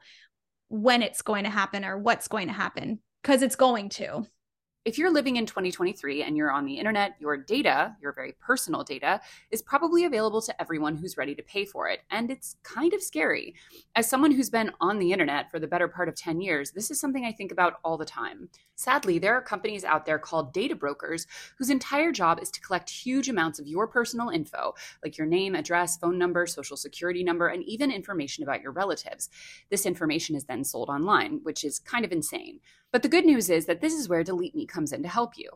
when it's going to happen or what's going to happen because it's going to. If you're living in 2023 and you're on the internet, your data, your very personal data, is probably available to everyone who's ready to pay for it. And it's kind of scary. As someone who's been on the internet for the better part of 10 years, this is something I think about all the time. Sadly, there are companies out there called data brokers whose entire job is to collect huge amounts of your personal info, like your name, address, phone number, social security number, and even information about your relatives. This information is then sold online, which is kind of insane. But the good news is that this is where DeleteMe comes in to help you.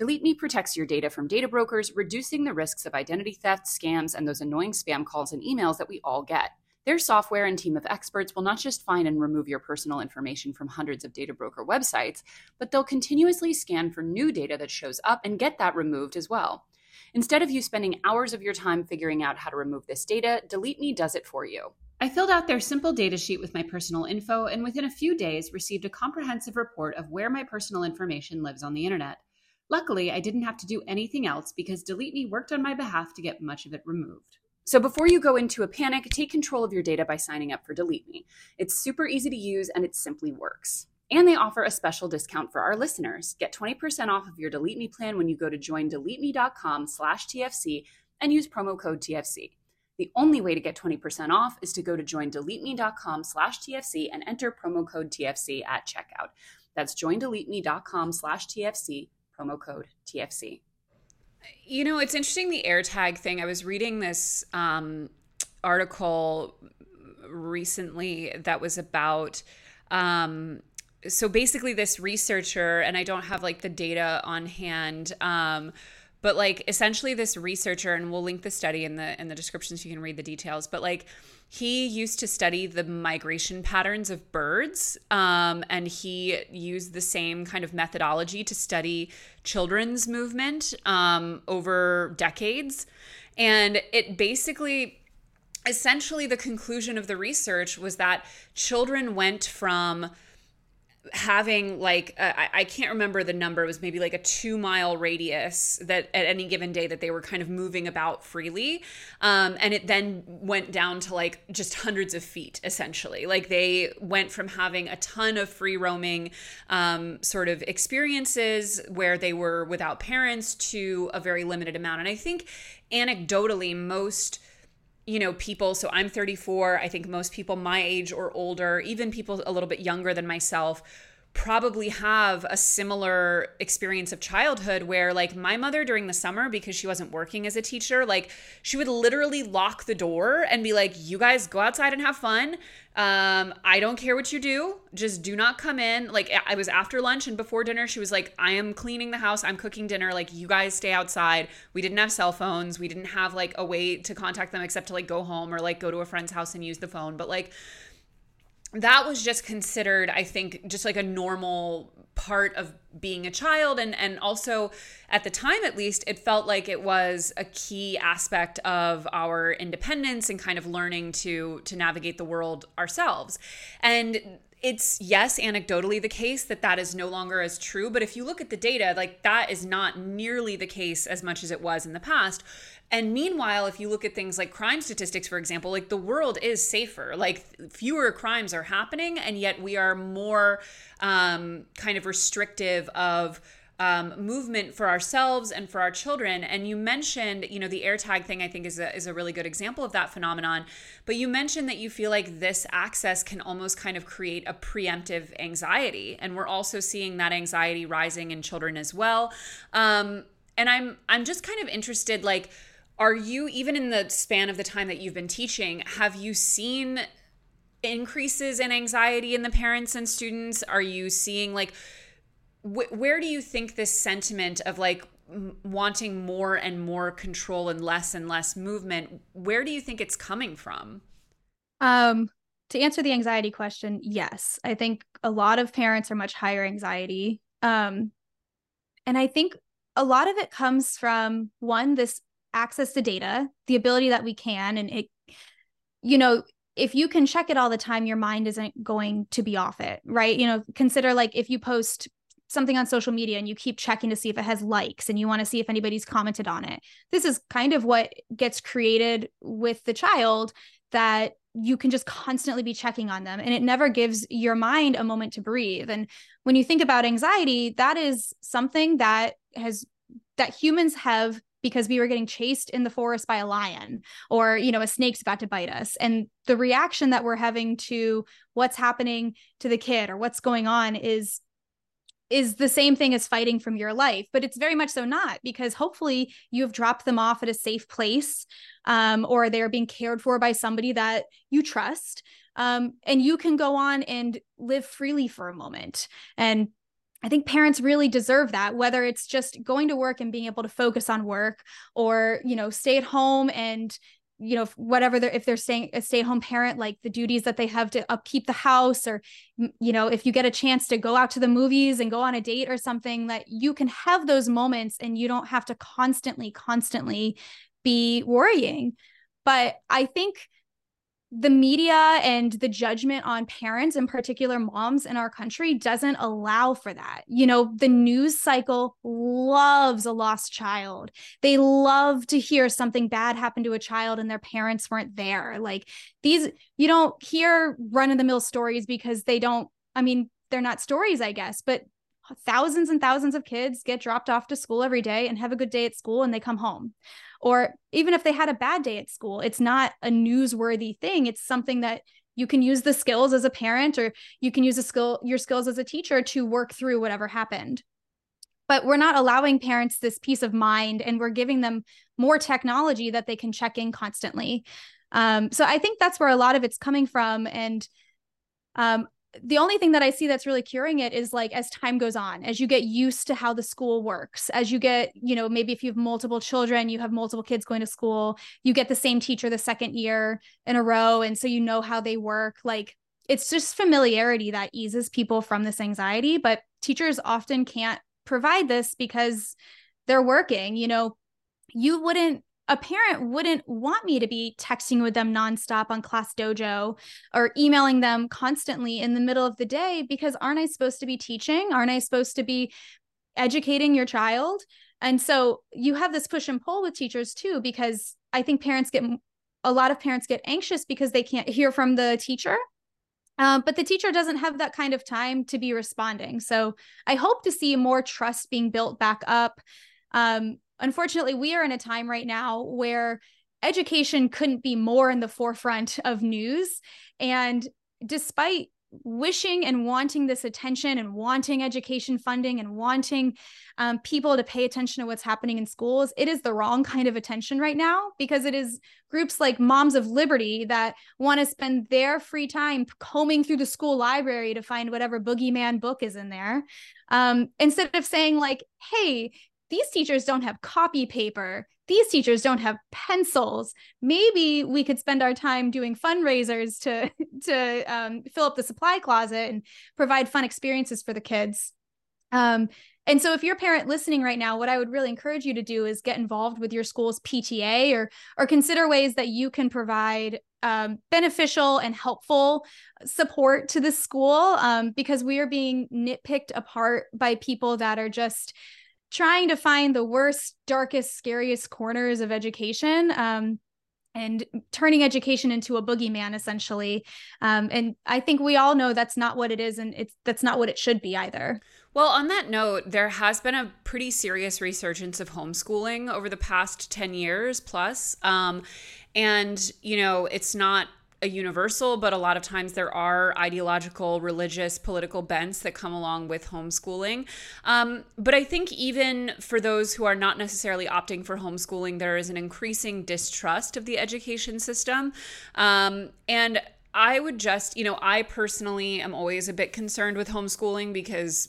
DeleteMe protects your data from data brokers, reducing the risks of identity theft, scams, and those annoying spam calls and emails that we all get. Their software and team of experts will not just find and remove your personal information from hundreds of data broker websites, but they'll continuously scan for new data that shows up and get that removed as well. Instead of you spending hours of your time figuring out how to remove this data, DeleteMe does it for you. I filled out their simple data sheet with my personal info and within a few days received a comprehensive report of where my personal information lives on the internet. Luckily, I didn't have to do anything else because DeleteMe worked on my behalf to get much of it removed. So before you go into a panic, take control of your data by signing up for DeleteMe. It's super easy to use and it simply works. And they offer a special discount for our listeners. Get 20% off of your DeleteMe plan when you go to joindeleteme.com slash TFC and use promo code TFC. The only way to get 20% off is to go to joindeleteme.com slash TFC and enter promo code TFC at checkout. That's joindeleteme.com slash TFC, promo code TFC. You know, it's interesting the AirTag thing. I was reading this um, article recently that was about. Um, so basically, this researcher, and I don't have like the data on hand. Um, but like essentially this researcher and we'll link the study in the in the description so you can read the details but like he used to study the migration patterns of birds um, and he used the same kind of methodology to study children's movement um, over decades. And it basically essentially the conclusion of the research was that children went from having like uh, I, I can't remember the number. It was maybe like a two mile radius that at any given day that they were kind of moving about freely. Um, and it then went down to like just hundreds of feet essentially. Like they went from having a ton of free roaming um, sort of experiences where they were without parents to a very limited amount. And i think anecdotally most you know, people, so I'm 34. I think most people my age or older, even people a little bit younger than myself, probably have a similar experience of childhood where like my mother during the summer because she wasn't working as a teacher like she would literally lock the door and be like you guys go outside and have fun. Um i don't care what you do. Just do not come in. Like i was after lunch and before dinner she was like i am cleaning the house. I'm cooking dinner. Like you guys stay outside. We didn't have cell phones. We didn't have like a way to contact them except to like go home or like go to a friend's house and use the phone. But like that was just considered i think just like a normal part of being a child. And and also at the time at least it felt like it was a key aspect of our independence and kind of learning to to navigate the world ourselves. And it's yes anecdotally the case that that is no longer as true. But if you look at the data like that is not nearly the case as much as it was in the past and meanwhile, if you look at things like crime statistics, for example, like the world is safer. Like fewer crimes are happening, and yet we are more um, kind of restrictive of um, movement for ourselves and for our children. And you mentioned, you know, the AirTag thing, I think is a, is a really good example of that phenomenon. But you mentioned that you feel like this access can almost kind of create a preemptive anxiety. And we're also seeing that anxiety rising in children as well. Um, and I'm I'm just kind of interested, like, are you even in the span of the time that you've been teaching have you seen increases in anxiety in the parents and students? Are you seeing like wh- where do you think this sentiment of like m- wanting more and more control and less and less movement where do you think it's coming from? Um to answer the anxiety question yes. I think a lot of parents are much higher anxiety. Um and i think a lot of it comes from one this access to data, the ability that we can, and it, you know, if you can check it all the time, your mind isn't going to be off it, right? You know, consider like if you post something on social media and you keep checking to see if it has likes and you want to see if anybody's commented on it. This is kind of what gets created with the child that you can just constantly be checking on them and it never gives your mind a moment to breathe. And when you think about anxiety, that is something that has that humans have because we were getting chased in the forest by a lion or you know a snake's about to bite us. And the reaction that we're having to what's happening to the kid or what's going on is is the same thing as fighting from your life. But it's very much so not because hopefully you've dropped them off at a safe place um, or they're being cared for by somebody that you trust um, and you can go on and live freely for a moment. And I think parents really deserve that, whether it's just going to work and being able to focus on work or, you know, stay at home and, you know, whatever they're, if they're staying a stay at home parent, like the duties that they have to upkeep the house, or, you know, if you get a chance to go out to the movies and go on a date or something, that you can have those moments and you don't have to constantly, constantly be worrying. But I think the media and the judgment on parents, in particular moms in our country, doesn't allow for that. You know, the news cycle loves a lost child. They love to hear something bad happen to a child and their parents weren't there. Like these, you don't hear run of the mill stories because they don't, I mean, they're not stories, I guess, but thousands and thousands of kids get dropped off to school every day and have a good day at school and they come home. Or even if they had a bad day at school it's not a newsworthy thing. It's something that you can use the skills as a parent or you can use a skill your skills as a teacher to work through whatever happened. But we're not allowing parents this peace of mind and we're giving them more technology that they can check in constantly. Um, so i think that's where a lot of it's coming from. And um, the only thing that I see that's really curing it is like as time goes on, as you get used to how the school works, as you get, you know, maybe if you have multiple children, you have multiple kids going to school, you get the same teacher the second year in a row. And so you know how they work. Like it's just familiarity that eases people from this anxiety. But teachers often can't provide this because they're working. You know, you wouldn't a parent wouldn't want me to be texting with them nonstop on Class Dojo or emailing them constantly in the middle of the day because aren't I supposed to be teaching? Aren't I supposed to be educating your child? And so you have this push and pull with teachers too, because I think parents get a lot of parents get anxious because they can't hear from the teacher. Um, but the teacher doesn't have that kind of time to be responding. So I hope to see more trust being built back up. Um, unfortunately, we are in a time right now where education couldn't be more in the forefront of news. And despite wishing and wanting this attention and wanting education funding and wanting um, people to pay attention to what's happening in schools, it is the wrong kind of attention right now because it is groups like Moms of Liberty that want to spend their free time combing through the school library to find whatever boogeyman book is in there. Um, instead of saying, like, hey, these teachers don't have copy paper. These teachers don't have pencils. Maybe we could spend our time doing fundraisers to to um, fill up the supply closet and provide fun experiences for the kids. Um, and so if you're a parent listening right now what i would really encourage you to do is get involved with your school's pta or or consider ways that you can provide um, beneficial and helpful support to the school um, because we are being nitpicked apart by people that are just trying to find the worst, darkest, scariest corners of education. Um, and turning education into a boogeyman essentially um, and i think we all know that's not what it is and it's that's not what it should be either well, on that note, there has been a pretty serious resurgence of homeschooling over the past 10 years plus. Um, and, you know, it's not a universal, but a lot of times there are ideological, religious, political bents that come along with homeschooling. Um, but I think even for those who are not necessarily opting for homeschooling, there is an increasing distrust of the education system. Um, and I would just, you know, I personally am always a bit concerned with homeschooling because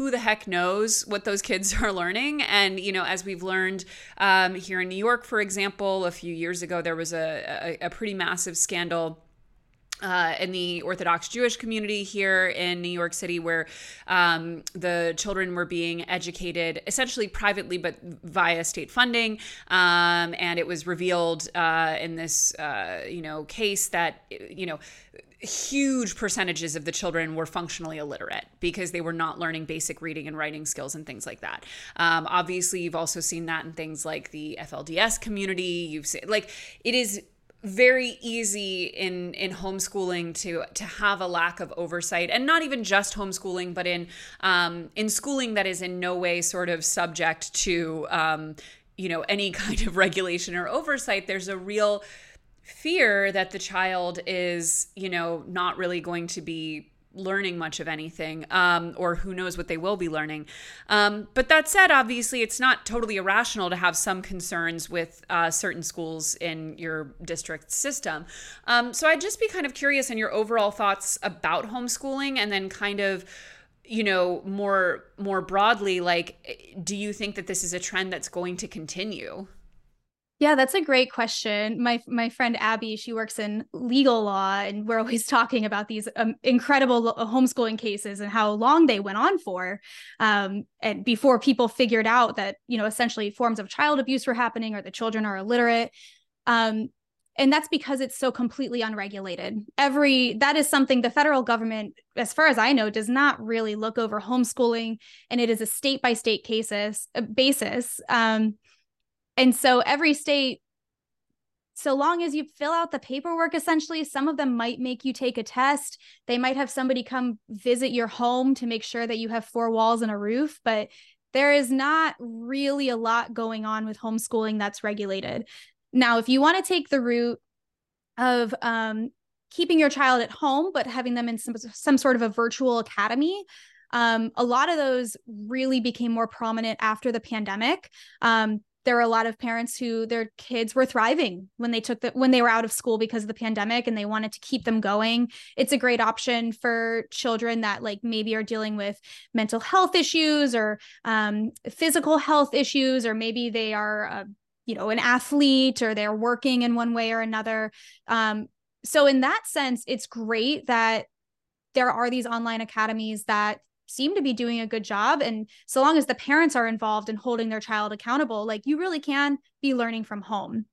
who the heck knows what those kids are learning. And, you know, as we've learned um, here in New York, for example, a few years ago, there was a, a, a pretty massive scandal. Uh, in the Orthodox Jewish community here in New York City, where um, the children were being educated essentially privately, but via state funding. Um, and it was revealed uh, in this, uh, you know, case that, you know, huge percentages of the children were functionally illiterate because they were not learning basic reading and writing skills and things like that. Um, obviously, you've also seen that in things like the FLDS community. You've seen like it is very easy in in homeschooling to to have a lack of oversight and not even just homeschooling but in um, in schooling that is in no way sort of subject to um, you know any kind of regulation or oversight there's a real fear that the child is, you know, not really going to be learning much of anything, um, or who knows what they will be learning. Um, but that said, obviously, it's not totally irrational to have some concerns with uh, certain schools in your district system. Um, so I'd just be kind of curious in your overall thoughts about homeschooling, and then kind of you know more more broadly like do you think that this is a trend that's going to continue yeah, that's a great question. My my friend Abby, she works in legal law, and we're always talking about these um, incredible homeschooling cases and how long they went on for, um, and before people figured out that you know essentially forms of child abuse were happening or the children are illiterate. Um, and that's because it's so completely unregulated. Every that is something the federal government, as far as I know, does not really look over homeschooling, and it is a state by state cases uh, basis. Um, and so every state, so long as you fill out the paperwork, essentially, some of them might make you take a test. They might have somebody come visit your home to make sure that you have four walls and a roof, but there is not really a lot going on with homeschooling that's regulated. Now, if you want to take the route of um, keeping your child at home, but having them in some, some sort of a virtual academy, um, a lot of those really became more prominent after the pandemic. Um, there were a lot of parents who their kids were thriving when they took the when they were out of school because of the pandemic and they wanted to keep them going. It's a great option for children that like maybe are dealing with mental health issues or um, physical health issues or maybe they are uh, you know an athlete or they're working in one way or another. Um, so in that sense it's great that there are these online academies that seem to be doing a good job. And so long as the parents are involved in holding their child accountable like you really can be learning from home.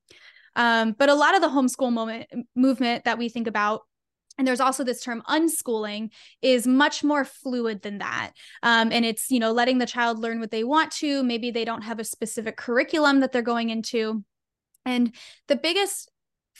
Um, but a lot of the homeschool moment movement that we think about and there's also this term unschooling is much more fluid than that. Um, and it's you know letting the child learn what they want to. Maybe they don't have a specific curriculum that they're going into. And the biggest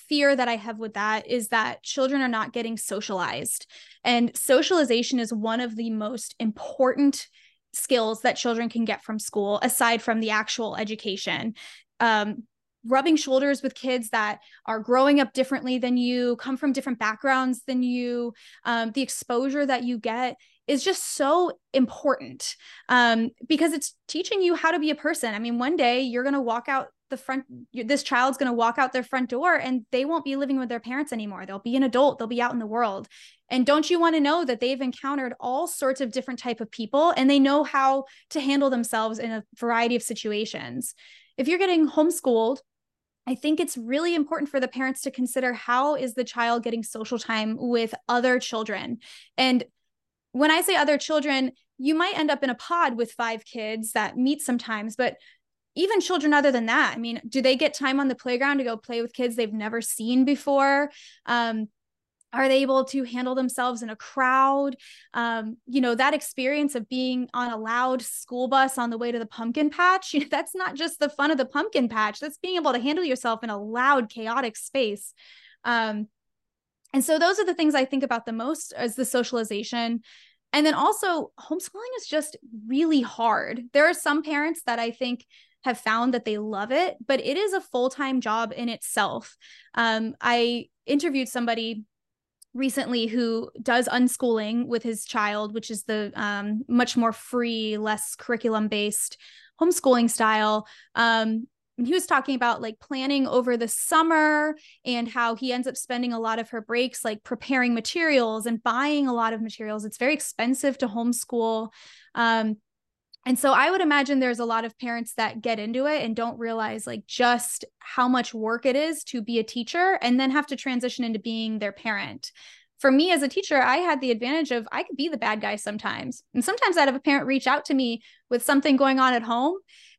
fear that I have with that is that children are not getting socialized. And socialization is one of the most important skills that children can get from school, aside from the actual education. Um, rubbing shoulders with kids that are growing up differently than you, come from different backgrounds than you, um, the exposure that you get is just so important um, because it's teaching you how to be a person. I mean, one day you're going to walk out the front this child's going to walk out their front door and they won't be living with their parents anymore. They'll be an adult. They'll be out in the world. And don't you want to know that they've encountered all sorts of different type of people and they know how to handle themselves in a variety of situations. If you're getting homeschooled I think it's really important for the parents to consider how is the child getting social time with other children. And when I say other children, you might end up in a pod with five kids that meet sometimes, but even children other than that i mean do they get time on the playground to go play with kids they've never seen before? Um, are they able to handle themselves in a crowd? Um, you know that experience of being on a loud school bus on the way to the pumpkin patch you know, that's not just the fun of the pumpkin patch that's being able to handle yourself in a loud chaotic space. Um, and so those are the things i think about the most as the socialization. And then also homeschooling is just really hard. There are some parents that i think have found that they love it, but it is a full time job in itself. Um, I interviewed somebody recently who does unschooling with his child, which is the um, much more free, less curriculum based homeschooling style. Um, he was talking about like planning over the summer and how he ends up spending a lot of her breaks like preparing materials and buying a lot of materials. It's very expensive to homeschool. Um, and so I would imagine there's a lot of parents that get into it and don't realize like just how much work it is to be a teacher and then have to transition into being their parent. For me as a teacher, I had the advantage of I could be the bad guy sometimes. And sometimes I'd have a parent reach out to me with something going on at home.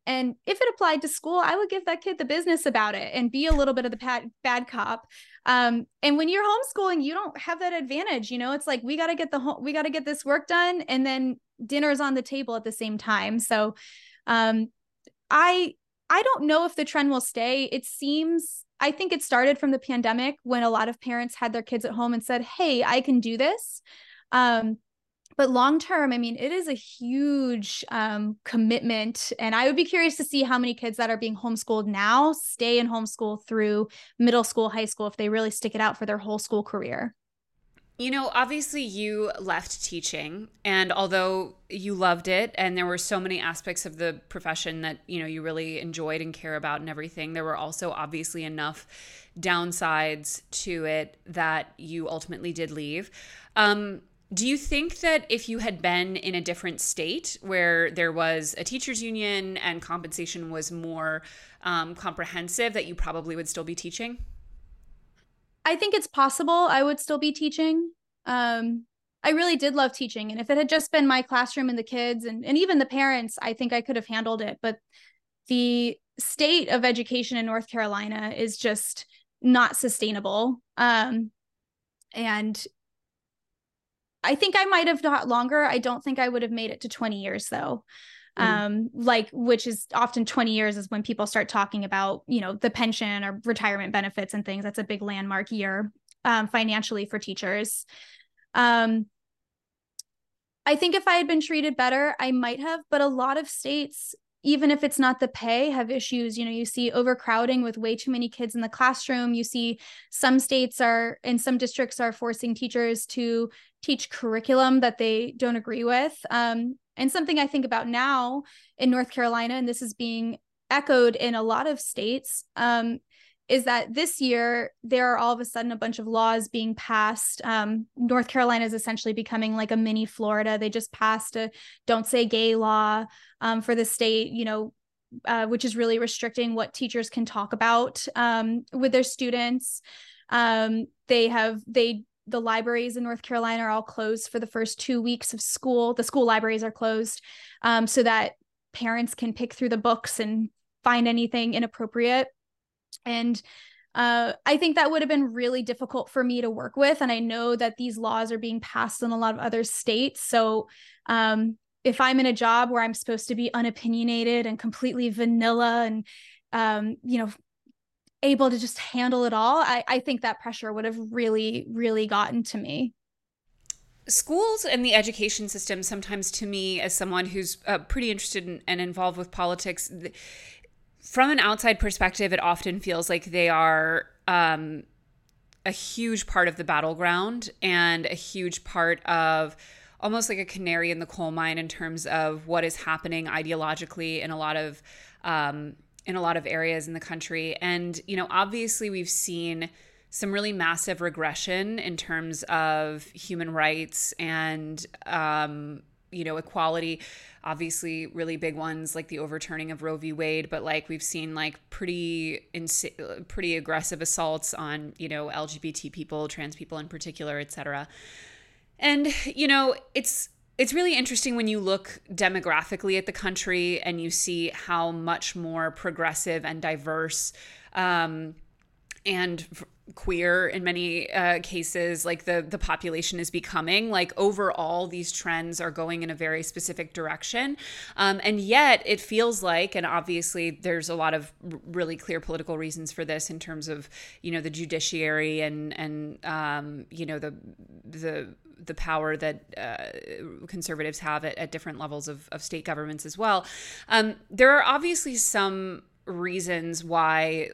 And if it applied to school, I would give that kid the business about it and be a little bit of the bad, bad cop. Um, and when you're homeschooling, you don't have that advantage. You know, it's like we got to get the home, we got to get this work done, and then dinner's on the table at the same time. So um I I don't know if the trend will stay. It seems I think it started from the pandemic when a lot of parents had their kids at home and said, "Hey, I can do this." Um but long term, I mean, it is a huge um, commitment. And I would be curious to see how many kids that are being homeschooled now stay in homeschool through middle school, high school, if they really stick it out for their whole school career. You know, obviously you left teaching and although you loved it and there were so many aspects of the profession that, you know, you really enjoyed and care about and everything, there were also obviously enough downsides to it that you ultimately did leave. Um, do you think that if you had been in a different state where there was a teachers union and compensation was more um, comprehensive, that you probably would still be teaching? I think it's possible I would still be teaching. Um, I really did love teaching. And if it had just been my classroom and the kids and, and even the parents, I think I could have handled it. But the state of education in North Carolina is just not sustainable. Um, and I think I might have taught longer. I don't think I would have made it to 20 years though. Mm. um like which is often 20 years is when people start talking about you know the pension or retirement benefits and things that's a big landmark year um, financially for teachers um i think if i had been treated better i might have but a lot of states even if it's not the pay have issues. You know you see overcrowding with way too many kids in the classroom. You see some states are and some districts are forcing teachers to teach curriculum that they don't agree with. Um, and something I think about now in North Carolina, and this is being echoed in a lot of states, um, is that this year there are all of a sudden a bunch of laws being passed. Um, North Carolina is essentially becoming like a mini Florida. They just passed a don't say gay law um, for the state, you know, uh, which is really restricting what teachers can talk about um, with their students. Um, they have they the libraries in North Carolina are all closed for the first two weeks of school. The school libraries are closed um, so that parents can pick through the books and find anything inappropriate. And uh, I think that would have been really difficult for me to work with. And I know that these laws are being passed in a lot of other states. So um, if I'm in a job where I'm supposed to be unopinionated and completely vanilla and, um, you know, able to just handle it all, I, I think that pressure would have really, really gotten to me schools and the education system sometimes to me as someone who's uh, pretty interested in, and involved with politics from an outside perspective it often feels like they are um, a huge part of the battleground and a huge part of almost like a canary in the coal mine in terms of what is happening ideologically in a lot of um, in a lot of areas in the country. And you know obviously we've seen some really massive regression in terms of human rights and um, you know equality obviously really big ones like the overturning of roe v. Wade but like we've seen like pretty ins- pretty aggressive assaults on you know lgbt people trans people in particular etc and you know it's it's really interesting when you look demographically at the country and you see how much more progressive and diverse um, and queer in many uh, cases like the the population is becoming like overall these trends are going in a very specific direction. Um, and yet it feels like and obviously there's a lot of r- really clear political reasons for this in terms of you know the judiciary and and um, you know the the the power that uh, conservatives have at, at, different levels of, of state governments as well. Um, there are obviously some reasons why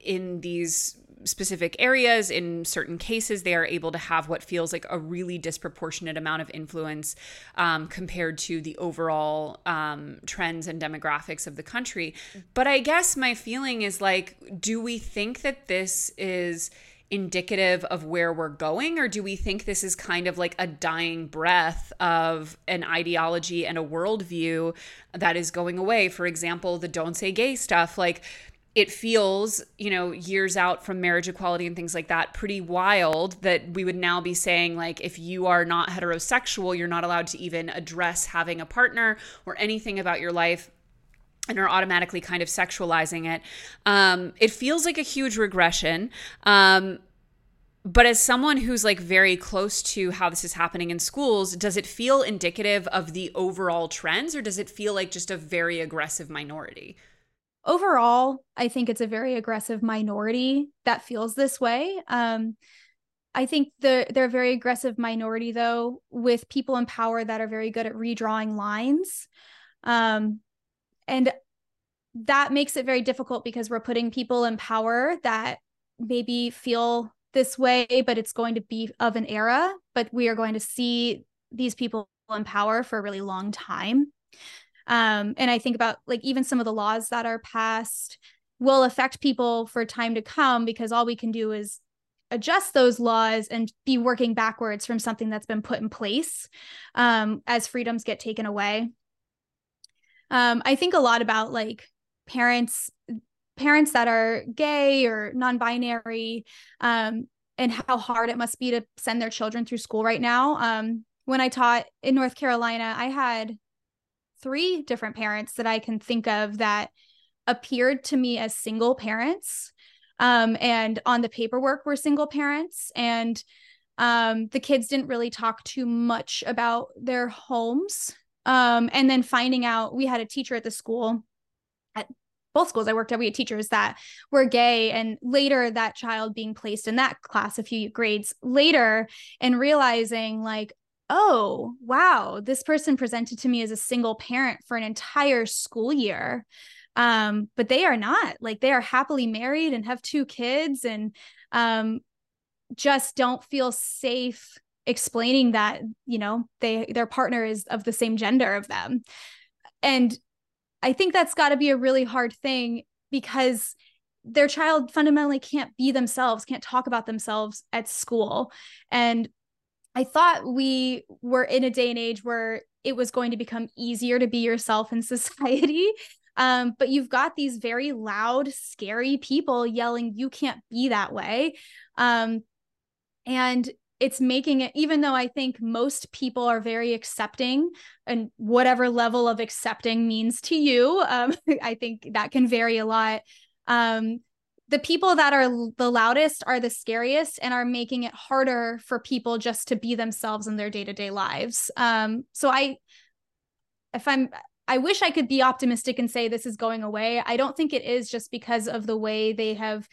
in these specific areas. In certain cases they are able to have what feels like a really disproportionate amount of influence um, compared to the overall um, trends and demographics of the country. But i guess my feeling is like do we think that this is indicative of where we're going? Or do we think this is kind of like a dying breath of an ideology and a worldview that is going away? For example the don't say gay stuff like it feels, you know, years out from marriage equality and things like that, pretty wild that we would now be saying, like, if you are not heterosexual, you're not allowed to even address having a partner or anything about your life and are automatically kind of sexualizing it. Um, it feels like a huge regression. Um, but as someone who's like very close to how this is happening in schools, does it feel indicative of the overall trends or does it feel like just a very aggressive minority? Overall, I think it's a very aggressive minority that feels this way. Um, I think the, they're a very aggressive minority, though, with people in power that are very good at redrawing lines. Um, and that makes it very difficult because we're putting people in power that maybe feel this way, but it's going to be of an era. But we are going to see these people in power for a really long time. Um, and I think about like even some of the laws that are passed will affect people for time to come because all we can do is adjust those laws and be working backwards from something that's been put in place um, as freedoms get taken away. Um, I think a lot about like parents parents that are gay or non-binary um, and how hard it must be to send their children through school right now. Um, when I taught in North Carolina, I had three different parents that I can think of that appeared to me as single parents. Um, and on the paperwork were single parents. And um, the kids didn't really talk too much about their homes. Um, and then finding out we had a teacher at the school at both schools I worked at, we had teachers that were gay. And later, that child being placed in that class a few grades later and realizing, like, oh, wow, this person presented to me as a single parent for an entire school year. Um, but they are not like they are happily married and have two kids and um, just don't feel safe explaining that, you know, they their partner is of the same gender of them. And I think that's got to be a really hard thing because their child fundamentally can't be themselves, can't talk about themselves at school. And I thought we were in a day and age where it was going to become easier to be yourself in society. Um, but you've got these very loud, scary people yelling, you can't be that way. Um, and it's making it even though i think most people are very accepting and whatever level of accepting means to you um, i think that can vary a lot um, the people that are the loudest are the scariest and are making it harder for people just to be themselves in their day-to-day lives. Um, so i if i'm i wish i could be optimistic and say this is going away. I don't think it is just because of the way they have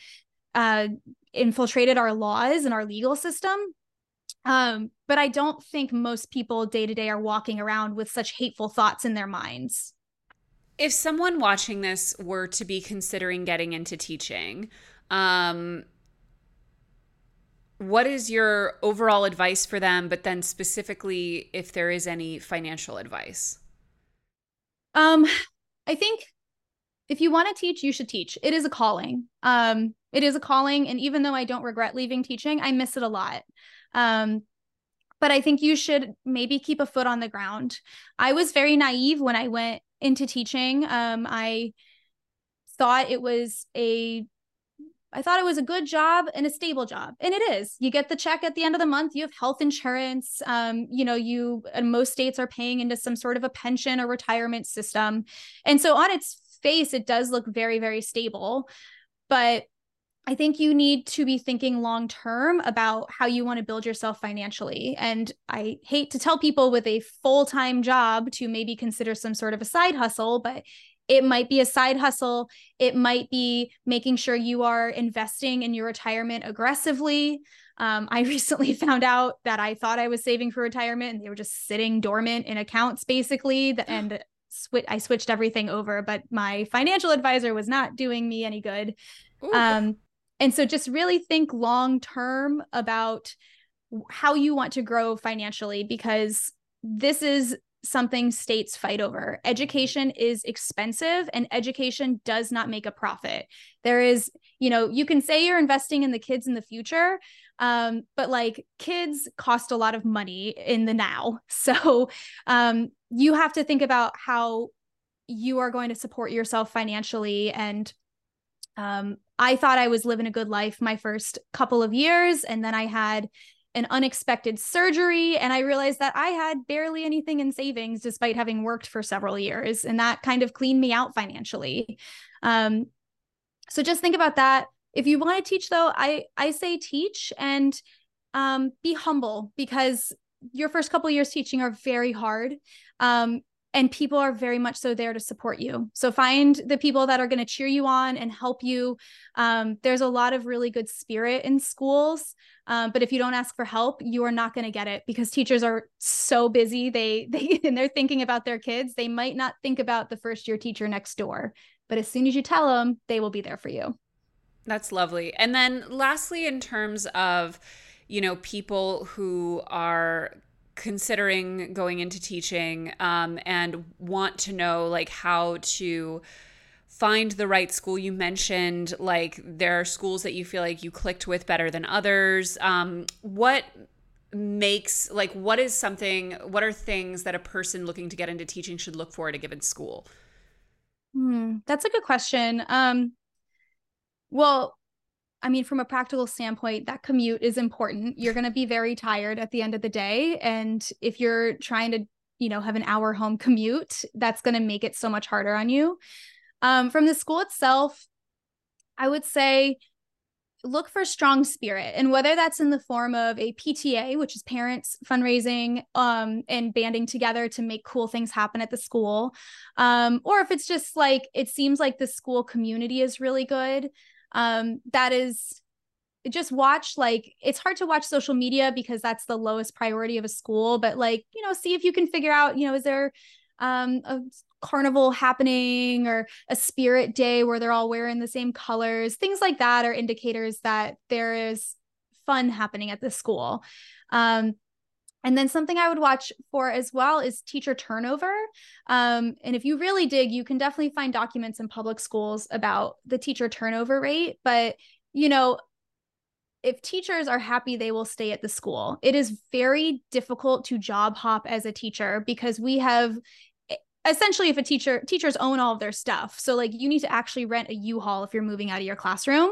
uh, infiltrated our laws and our legal system. Um, but I don't think most people day to day are walking around with such hateful thoughts in their minds. If someone watching this were to be considering getting into teaching, um, what is your overall advice for them? But then specifically, if there is any financial advice? Um, I think if you want to teach, you should teach. It is a calling. Um, it is a calling, and even though I don't regret leaving teaching, I miss it a lot. Um, but I think you should maybe keep a foot on the ground. I was very naive when I went into teaching. Um, I thought it was a I thought it was a good job and a stable job. And it is. You get the check at the end of the month, you have health insurance. Um, you know, you and most states are paying into some sort of a pension or retirement system. And so on its face, it does look very, very stable. But I think you need to be thinking long term about how you want to build yourself financially. And I hate to tell people with a full time job to maybe consider some sort of a side hustle, but it might be a side hustle. It might be making sure you are investing in your retirement aggressively. Um, I recently found out that I thought I was saving for retirement and they were just sitting dormant in accounts basically. And sw- I switched everything over, but my financial advisor was not doing me any good. Um, and so just really think long term about how you want to grow financially because this is something states fight over. Education is expensive and education does not make a profit. There is, you know, you can say you're investing in the kids in the future, um, but like kids cost a lot of money in the now. So um, you have to think about how you are going to support yourself financially and um, I thought I was living a good life my first couple of years. And then I had an unexpected surgery. And I realized that I had barely anything in savings despite having worked for several years. And that kind of cleaned me out financially. Um, so just think about that. If you want to teach, though, I, I say teach and um, be humble because your first couple years teaching are very hard. Um, and people are very much so there to support you. So find the people that are going to cheer you on and help you. Um, there's a lot of really good spirit in schools um, but if you don't ask for help you are not going to get it because teachers are so busy. They they and they're thinking about their kids. They might not think about the first year teacher next door but as soon as you tell them they will be there for you. That's lovely. And then lastly in terms of you know people who are considering going into teaching um, and want to know like how to find the right school. You mentioned like there are schools that you feel like you clicked with better than others. Um, what makes like what is something what are things that a person looking to get into teaching should look for at a given school? Hmm, that's a good question. Um, well I mean, from a practical standpoint, that commute is important. You're going to be very tired at the end of the day. And if you're trying to, you know, have an hour home commute, that's going to make it so much harder on you. Um, from the school itself, I would say look for strong spirit and whether that's in the form of a pta which is parents fundraising um, and banding together to make cool things happen at the school um, or if it's just like it seems like the school community is really good um, that is just watch like it's hard to watch social media because that's the lowest priority of a school but like you know see if you can figure out you know is there um a carnival happening or a spirit day where they're all wearing the same colors things like that are indicators that there is fun happening at the school. Um and then something I would watch for as well is teacher turnover. Um, and if you really dig, you can definitely find documents in public schools about the teacher turnover rate. But, you know, if teachers are happy, they will stay at the school. It is very difficult to job hop as a teacher because we have essentially if a teacher teachers own all of their stuff so like you need to actually rent a u-haul if you're moving out of your classroom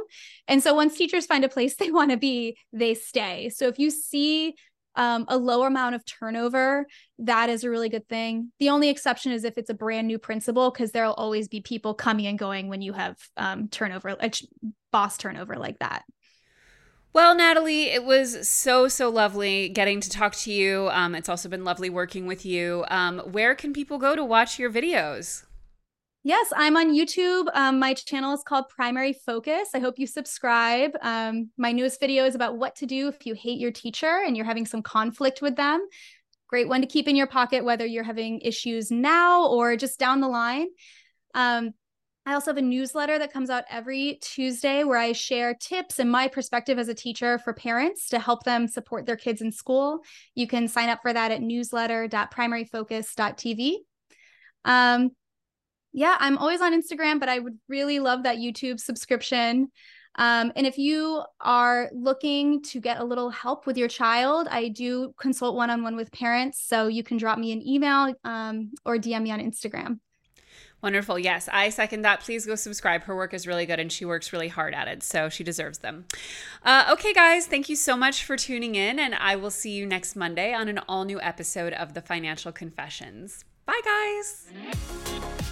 and so once teachers find a place they want to be they stay so if you see um, a lower amount of turnover that is a really good thing the only exception is if it's a brand new principal because there'll always be people coming and going when you have um, turnover boss turnover like that well, Natalie, it was so, so lovely getting to talk to you. Um, it's also been lovely working with you. Um, where can people go to watch your videos? Yes, I'm on YouTube. Um, my channel is called Primary Focus. I hope you subscribe. Um, my newest video is about what to do if you hate your teacher and you're having some conflict with them. Great one to keep in your pocket, whether you're having issues now or just down the line. Um, I also have a newsletter that comes out every Tuesday where I share tips and my perspective as a teacher for parents to help them support their kids in school. You can sign up for that at newsletter.primaryfocus.tv. Um, yeah, I'm always on Instagram, but I would really love that YouTube subscription. Um, and if you are looking to get a little help with your child, I do consult one on one with parents. So you can drop me an email um, or DM me on Instagram. Wonderful. Yes, I second that. Please go subscribe. Her work is really good and she works really hard at it. So she deserves them. Uh, okay, guys, thank you so much for tuning in. And I will see you next Monday on an all new episode of the Financial Confessions. Bye, guys.